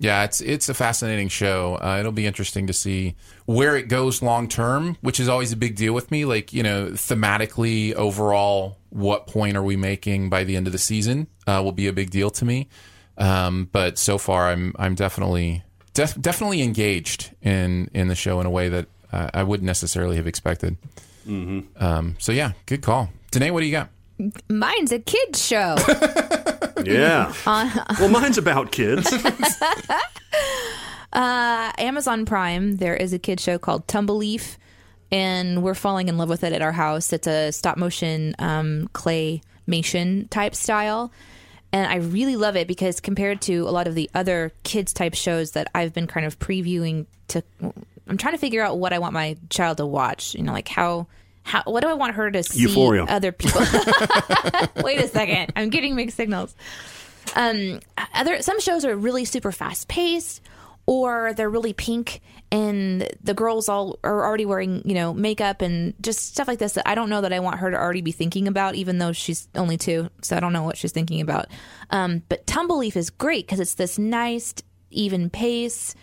[SPEAKER 2] Yeah, it's it's a fascinating show. Uh, it'll be interesting to see where it goes long term, which is always a big deal with me. Like you know, thematically, overall, what point are we making by the end of the season uh, will be a big deal to me. Um, but so far, I'm I'm definitely def- definitely engaged in in the show in a way that uh, I wouldn't necessarily have expected.
[SPEAKER 1] Mm-hmm.
[SPEAKER 2] Um, so yeah, good call, Danae. What do you got?
[SPEAKER 3] Mine's a kids show.
[SPEAKER 1] Yeah.
[SPEAKER 3] Uh,
[SPEAKER 1] well, mine's about kids.
[SPEAKER 3] Uh, Amazon Prime, there is a kid show called Tumbleleaf, and we're falling in love with it at our house. It's a stop motion um, claymation type style. And I really love it because compared to a lot of the other kids type shows that I've been kind of previewing to, I'm trying to figure out what I want my child to watch. You know, like how, how, what do I want her to see
[SPEAKER 1] Euphoria.
[SPEAKER 3] other people? Wait a second, I'm getting mixed signals. Um, other some shows are really super fast paced, or they're really pink and the girls all are already wearing you know makeup and just stuff like this that I don't know that I want her to already be thinking about, even though she's only two, so I don't know what she's thinking about. Um, but Tumbleleaf is great because it's this nice even pace.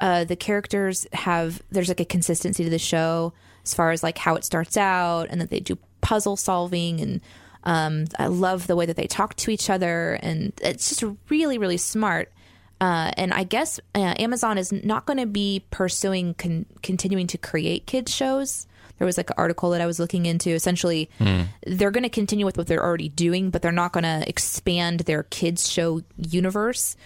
[SPEAKER 3] Uh, the characters have there's like a consistency to the show as far as like how it starts out and that they do puzzle solving and um, I love the way that they talk to each other and it's just really really smart. Uh, and I guess uh, Amazon is not going to be pursuing con- continuing to create kids shows. There was like an article that I was looking into. Essentially, they're going to continue with what they're already doing, but they're not going to expand their kids show universe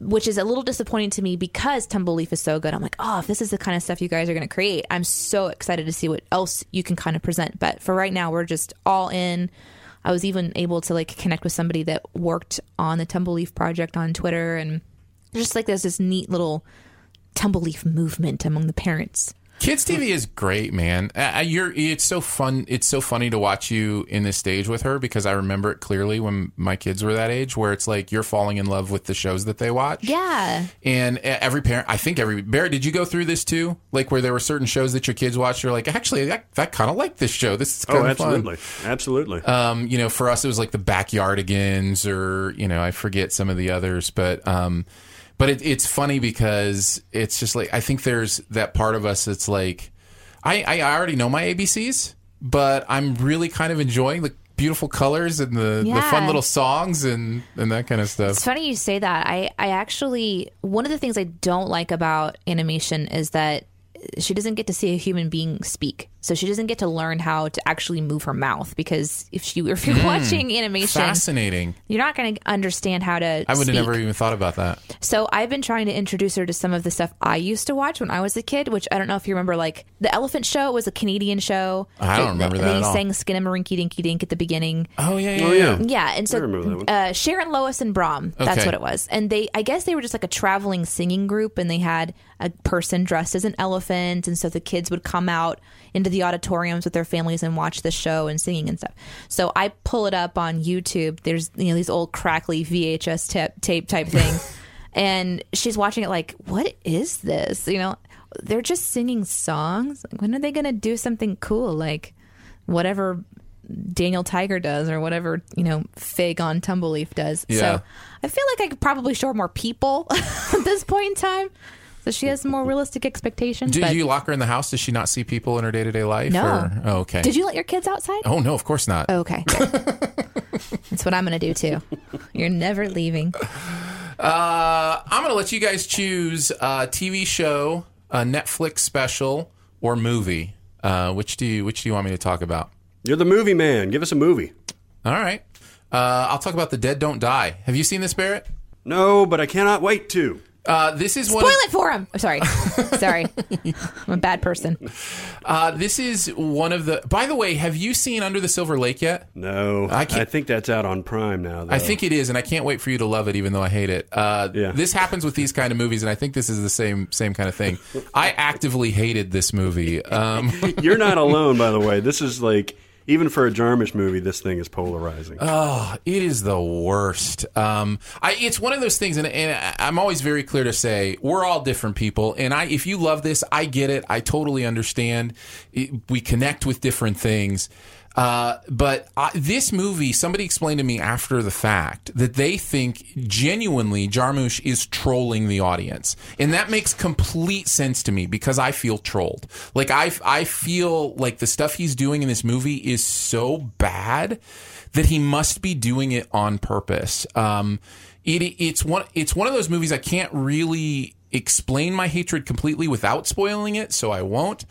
[SPEAKER 3] which is a little disappointing to me because Tumbleleaf is so good. I'm like, oh, if this is the kind of stuff you guys are going to create, I'm so excited to see what else you can kind of present. But for right now, we're just all in. I was even able to like connect with somebody that worked on the Tumbleleaf project on Twitter, and just like there's this neat little Tumbleleaf movement among the parents.
[SPEAKER 2] Kids TV is great, man. Uh, you're it's so fun. It's so funny to watch you in this stage with her because I remember it clearly when my kids were that age, where it's like you're falling in love with the shows that they watch.
[SPEAKER 3] Yeah,
[SPEAKER 2] And uh, every parent, I think every Barrett, did you go through this too? Like where there were certain shows that your kids watched, you're like, actually, I, I kind of like this show. This is kind
[SPEAKER 1] Oh,
[SPEAKER 2] of fun.
[SPEAKER 1] absolutely, absolutely.
[SPEAKER 2] Um, you know, for us, it was like the Backyardigans, or you know, I forget some of the others, but um, but it, it's funny because it's just like I think there's that part of us that's like, I I already know my ABCs, but I'm really kind of enjoying the beautiful colors and the, the fun little songs and and that kind of stuff.
[SPEAKER 3] It's funny you say that. I, I actually, one of the things I don't like about animation is that she doesn't get to see a human being speak. So she doesn't get to learn how to actually move her mouth because if she if you're
[SPEAKER 2] Mm.
[SPEAKER 3] watching animation,
[SPEAKER 2] Fascinating.
[SPEAKER 3] you're not going to understand how to.
[SPEAKER 2] I would have never even thought about that.
[SPEAKER 3] So I've been trying to introduce her to some of the stuff I used to watch when I was a kid, which I don't know if you remember. Like the Elephant Show was a Canadian show.
[SPEAKER 2] I don't remember that
[SPEAKER 3] They
[SPEAKER 2] at all.
[SPEAKER 3] sang Skinnamarink Dinky Dink at the beginning.
[SPEAKER 2] Oh yeah, yeah,
[SPEAKER 1] Oh,
[SPEAKER 2] yeah.
[SPEAKER 1] yeah.
[SPEAKER 3] Yeah, and so
[SPEAKER 1] I remember that one.
[SPEAKER 3] uh, Sharon, Lois, and Bram. That's
[SPEAKER 2] Okay.
[SPEAKER 3] what it was. And they, I guess, they were just like a traveling singing group, and they had a person dressed as an elephant, and so the kids would come out into the auditoriums with their families and watch the show and singing and stuff. So I pull it up on YouTube. There's you know these old crackly VHS ta- tape type thing, and she's watching it like, what is this? You know, they're just singing songs. When are they going to do something cool like whatever Daniel Tiger does or whatever, you know, Fig on Tumbleleaf does.
[SPEAKER 2] Yeah.
[SPEAKER 3] So I feel like I could probably show more people at this point in time. So she has more realistic expectations.
[SPEAKER 2] Do,
[SPEAKER 3] but
[SPEAKER 2] you lock her in the house? Does she not see people in her day to day life?
[SPEAKER 3] No.
[SPEAKER 2] Or? Oh, okay.
[SPEAKER 3] Did you let your kids outside?
[SPEAKER 2] Oh no, of course not.
[SPEAKER 3] Okay. That's what I'm going to do too. You're never leaving.
[SPEAKER 2] Uh, I'm going to let you guys choose a TV show, a Netflix special, or movie. Uh, which do you which do you want me to talk about?
[SPEAKER 1] You're the movie man. Give us a movie.
[SPEAKER 2] All right. Uh, I'll talk about The Dead Don't Die. Have you seen this, Barrett?
[SPEAKER 1] No, but I cannot wait to.
[SPEAKER 2] Uh, this is one.
[SPEAKER 3] Spoil
[SPEAKER 2] of-
[SPEAKER 3] it for him. Oh, sorry. sorry. I'm a bad person.
[SPEAKER 2] Uh, this is one of the. By the way, have you seen Under the Silver Lake yet?
[SPEAKER 1] No,
[SPEAKER 2] I
[SPEAKER 1] I,
[SPEAKER 2] can't-
[SPEAKER 1] think that's out on Prime now. Though.
[SPEAKER 2] I think it is, and I can't wait for you to love it, even though I hate it. Uh,
[SPEAKER 1] Yeah.
[SPEAKER 2] This happens with these kind of movies, and I think this is the same same kind of thing. I actively hated this movie. Um,
[SPEAKER 1] you're not alone. By the way, this is like even for a Jarmusch movie, this thing is polarizing.
[SPEAKER 2] Oh, it is the worst. Um, I, it's one of those things, and, and I'm always very clear to say we're all different people. And I, if you love this, I get it. I totally understand. It, we connect with different things. Uh, but I, this movie, somebody explained to me after the fact that they think genuinely Jarmusch is trolling the audience, and that makes complete sense to me because I feel trolled. Like I, I feel like the stuff he's doing in this movie is so bad that he must be doing it on purpose. Um, it, it's one, it's one of those movies I can't really explain my hatred completely without spoiling it, so I won't.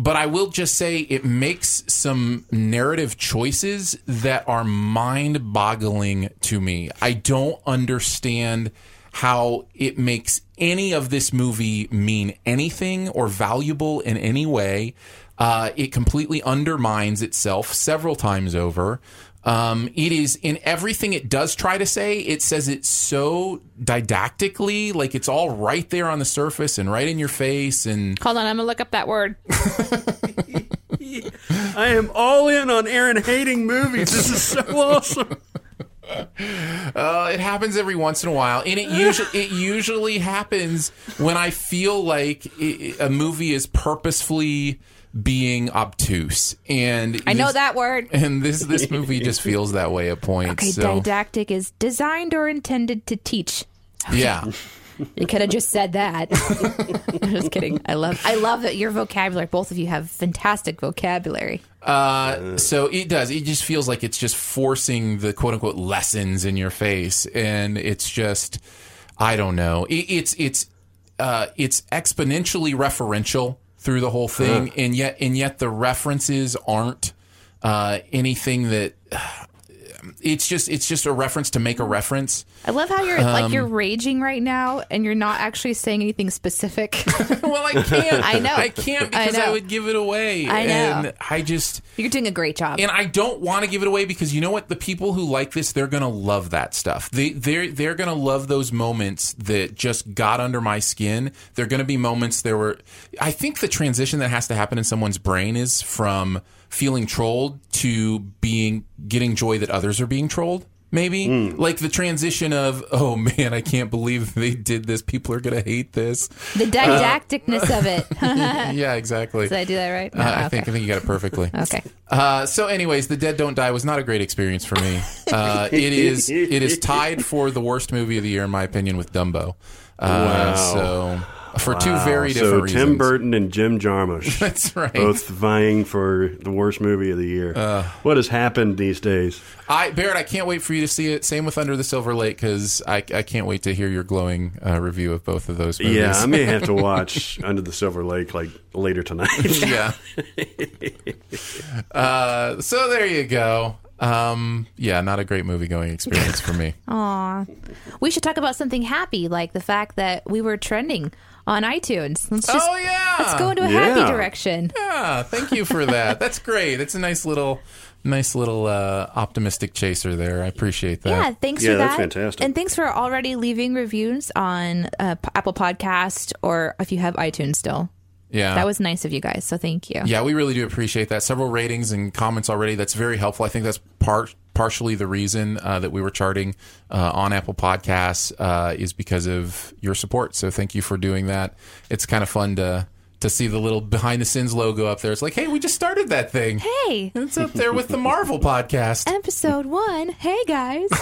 [SPEAKER 2] But I will just say it makes some narrative choices that are mind boggling to me. I don't understand how it makes any of this movie mean anything or valuable in any way. Uh, it completely undermines itself several times over. Um, it is in everything it does try to say. It says it so didactically, like it's all right there on the surface and right in your face. And
[SPEAKER 3] Hold on, I'm gonna look up that word.
[SPEAKER 1] I am all in on Aaron hating movies. This is so awesome.
[SPEAKER 2] Uh, it happens every once in a while, and it usually it usually happens when I feel like a movie is purposefully being obtuse, and
[SPEAKER 3] I know
[SPEAKER 2] this-
[SPEAKER 3] that word.
[SPEAKER 2] And this this movie just feels that way at points.
[SPEAKER 3] Okay,
[SPEAKER 2] so
[SPEAKER 3] didactic is designed or intended to teach.
[SPEAKER 2] yeah,
[SPEAKER 3] You could have just said that. I'm just kidding. I love I love that your vocabulary. Both of you have fantastic vocabulary.
[SPEAKER 2] Uh, so it does. It just feels like it's just forcing the quote unquote lessons in your face, and it's just, I don't know. It, it's it's uh, it's exponentially referential through the whole thing, and yet and yet the references aren't uh, anything that. It's just it's just a reference to make a reference.
[SPEAKER 3] I love how you're like
[SPEAKER 2] Um,
[SPEAKER 3] you're raging right now, and you're not actually saying anything specific.
[SPEAKER 2] well, I can't.
[SPEAKER 3] I know.
[SPEAKER 2] I can't because I,
[SPEAKER 3] know.
[SPEAKER 2] would give it away.
[SPEAKER 3] I know.
[SPEAKER 2] And I just
[SPEAKER 3] You're doing a great job.
[SPEAKER 2] and I don't want to give it away because you know what? The people who like this, they're gonna love that stuff. They they're they're gonna love those moments that just got under my skin. They're gonna be moments there were. I think the transition that has to happen in someone's brain is from feeling trolled to being getting joy that others are being trolled. Maybe like the transition of oh man, I can't believe they did this. People are gonna hate this.
[SPEAKER 3] the didacticness of it.
[SPEAKER 2] yeah, exactly.
[SPEAKER 3] Did I do that right?
[SPEAKER 2] Uh, I think I think you got it perfectly.
[SPEAKER 3] Okay.
[SPEAKER 2] Uh, so, anyways, the Dead Don't Die was not a great experience for me. Uh, it is it is tied for the worst movie of the year in my opinion with Dumbo. Uh,
[SPEAKER 1] Wow.
[SPEAKER 2] So for two very different
[SPEAKER 1] so
[SPEAKER 2] reasons.
[SPEAKER 1] Tim Burton and Jim Jarmusch.
[SPEAKER 2] That's right.
[SPEAKER 1] Both vying for the worst movie of the year.
[SPEAKER 2] Uh.
[SPEAKER 1] what has happened these days?
[SPEAKER 2] I Barrett, I can't wait for you to see it. Same with Under the Silver Lake because I, I can't wait to hear your glowing uh, review of both of those movies.
[SPEAKER 1] Yeah, I may have to watch Under the Silver Lake like later tonight.
[SPEAKER 2] yeah. Uh, so there you go. Um, yeah, not a great movie going experience for me.
[SPEAKER 3] Aw. We should talk about something happy, like the fact that we were trending on iTunes. Let's just
[SPEAKER 2] oh yeah,
[SPEAKER 3] let's go into a happy direction.
[SPEAKER 2] Yeah, thank you for that. That's great. That's a nice little, nice little uh, optimistic chaser there. I appreciate that.
[SPEAKER 3] Yeah, thanks
[SPEAKER 1] Yeah,
[SPEAKER 3] for that.
[SPEAKER 1] that's fantastic.
[SPEAKER 3] And thanks for already leaving reviews on uh, Apple Podcast or if you have iTunes still.
[SPEAKER 2] Yeah.
[SPEAKER 3] That was nice of you guys. So thank you.
[SPEAKER 2] Yeah, we really do appreciate that. Several ratings and comments already. That's very helpful. I think that's part partially the reason uh, that we were charting uh, on Apple Podcasts uh, is because of your support. So thank you for doing that. It's kind of fun to to see the little behind the scenes logo up there. It's like, hey, we just started that thing.
[SPEAKER 3] Hey,
[SPEAKER 2] It's up there with the Marvel podcast.
[SPEAKER 3] episode one. Hey guys.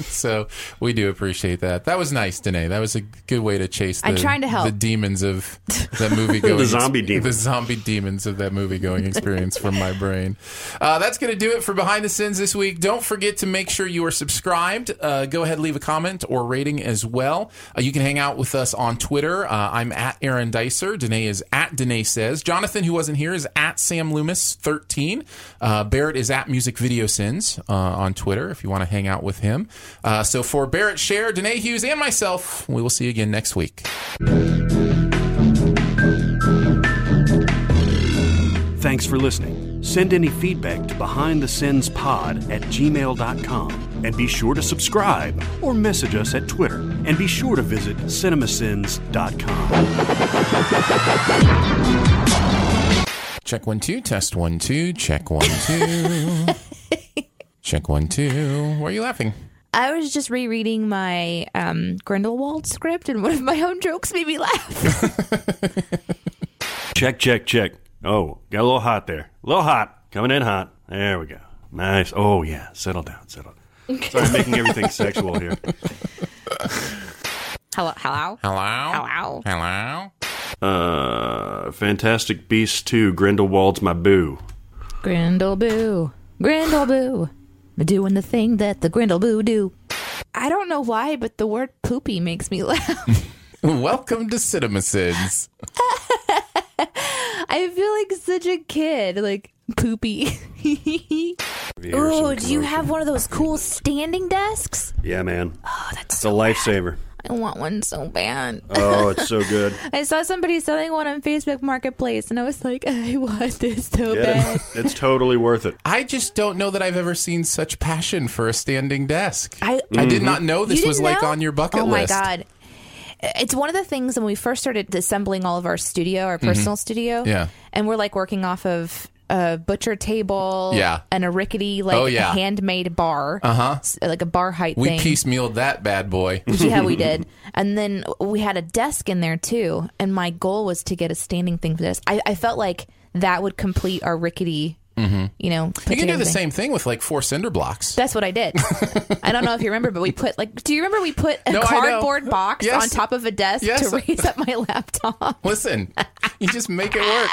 [SPEAKER 2] So we do appreciate that. That was nice, Danae. That was a good way to chase the,
[SPEAKER 3] I'm trying to help.
[SPEAKER 2] the demons of that movie going
[SPEAKER 1] The zombie demons.
[SPEAKER 2] The zombie demons of that movie going experience from my brain. Uh, that's going to do it for Behind the Sins this week. Don't forget to make sure you are subscribed. Uh, go ahead, leave a comment or rating as well. Uh, you can hang out with us on Twitter. Uh, I'm at Aaron Dicer. Danae is at Danae Says. Jonathan, who wasn't here, is at Sam Loomis 13. Uh, Barrett is at Music Video Sins uh, on Twitter if you want to hang out with him. Uh, so for Barrett Share, Danae Hughes, and myself, we will see you again next week.
[SPEAKER 1] Thanks for listening. Send any feedback to behindthesinspod at gmail.com. And be sure to subscribe or message us at Twitter. And be sure to visit cinemasins.com.
[SPEAKER 2] Check one, two, test one, two, check one, two. check one, two. Why are you laughing?
[SPEAKER 3] I was just rereading my um, Grindelwald script, and one of my own jokes made me laugh.
[SPEAKER 1] Check, check, check. Oh, got a little hot there. A little hot. Coming in hot. There we go. Nice. Oh, yeah. Settle down. Settle down. Sorry, I'm making everything sexual here.
[SPEAKER 3] Hello, hello,
[SPEAKER 2] Hello?
[SPEAKER 3] hello.
[SPEAKER 2] Hello?
[SPEAKER 1] Uh, Fantastic Beasts 2, Grindelwald's my boo.
[SPEAKER 3] Grindleboo, Grindleboo, doing the thing that the Grindleboo do. I don't know why, but the word poopy makes me laugh.
[SPEAKER 2] Welcome to Cinema Sins.
[SPEAKER 3] I feel like such a kid, like poopy.
[SPEAKER 1] Here's
[SPEAKER 3] oh, do you have one of those cool standing desks?
[SPEAKER 1] Yeah, man.
[SPEAKER 3] Oh, that's
[SPEAKER 1] It's a lifesaver.
[SPEAKER 3] I want one so bad.
[SPEAKER 1] Oh, it's so good.
[SPEAKER 3] I saw somebody selling one on Facebook Marketplace, and I was like, I want this so
[SPEAKER 1] Get
[SPEAKER 3] bad.
[SPEAKER 1] it. It's totally worth it.
[SPEAKER 2] I just don't know that I've ever seen such passion for a standing desk.
[SPEAKER 3] I-
[SPEAKER 2] I did not know this was
[SPEAKER 3] didn't
[SPEAKER 2] like on your bucket list.
[SPEAKER 3] oh my
[SPEAKER 2] list.
[SPEAKER 3] god it's one of the things when we first started assembling all of our studio our personal studio
[SPEAKER 2] Mm-hmm. Yeah.
[SPEAKER 3] and we're like working off of a butcher table,
[SPEAKER 2] Yeah.
[SPEAKER 3] and a rickety like
[SPEAKER 2] Oh, yeah.
[SPEAKER 3] handmade bar,
[SPEAKER 2] Uh-huh.
[SPEAKER 3] like a bar height
[SPEAKER 2] We
[SPEAKER 3] thing.
[SPEAKER 2] piecemealed that bad boy.
[SPEAKER 3] yeah, we did. And then we had a desk in there too. And my goal was to get a standing thing for this. I, I felt like that would complete our rickety,
[SPEAKER 2] Mhm.
[SPEAKER 3] you know.
[SPEAKER 2] You can do the
[SPEAKER 3] thing.
[SPEAKER 2] same thing with like four cinder blocks.
[SPEAKER 3] That's what I did. I don't know if you remember, but we put like, do you remember we put a
[SPEAKER 2] No,
[SPEAKER 3] cardboard box
[SPEAKER 2] Yes.
[SPEAKER 3] on top of a desk
[SPEAKER 2] Yes.
[SPEAKER 3] to raise up my laptop?
[SPEAKER 2] Listen, you just make it work.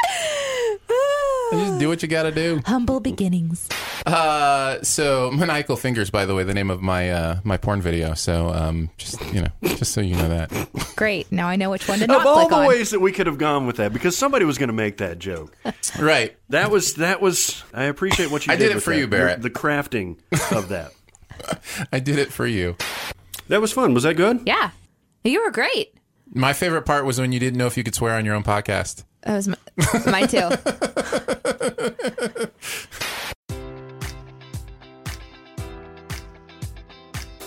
[SPEAKER 2] You just do what you got to do.
[SPEAKER 3] Humble beginnings.
[SPEAKER 2] Uh, so maniacal fingers, by the way, the name of my uh, my porn video. So um, just you know, just so you know that.
[SPEAKER 3] Great. Now I know which one to not
[SPEAKER 1] Of all
[SPEAKER 3] click
[SPEAKER 1] the
[SPEAKER 3] on.
[SPEAKER 1] ways that we could have gone with that, because somebody was going to make that joke.
[SPEAKER 2] Right.
[SPEAKER 1] That was that was. I appreciate what you
[SPEAKER 2] I
[SPEAKER 1] did.
[SPEAKER 2] did it
[SPEAKER 1] with
[SPEAKER 2] for
[SPEAKER 1] that.
[SPEAKER 2] you, Barrett.
[SPEAKER 1] The, the crafting of that.
[SPEAKER 2] I did it for you.
[SPEAKER 1] That was fun. Was that good?
[SPEAKER 3] Yeah. You were great.
[SPEAKER 2] My favorite part was when you didn't know if you could swear on your own podcast.
[SPEAKER 3] That was my, too.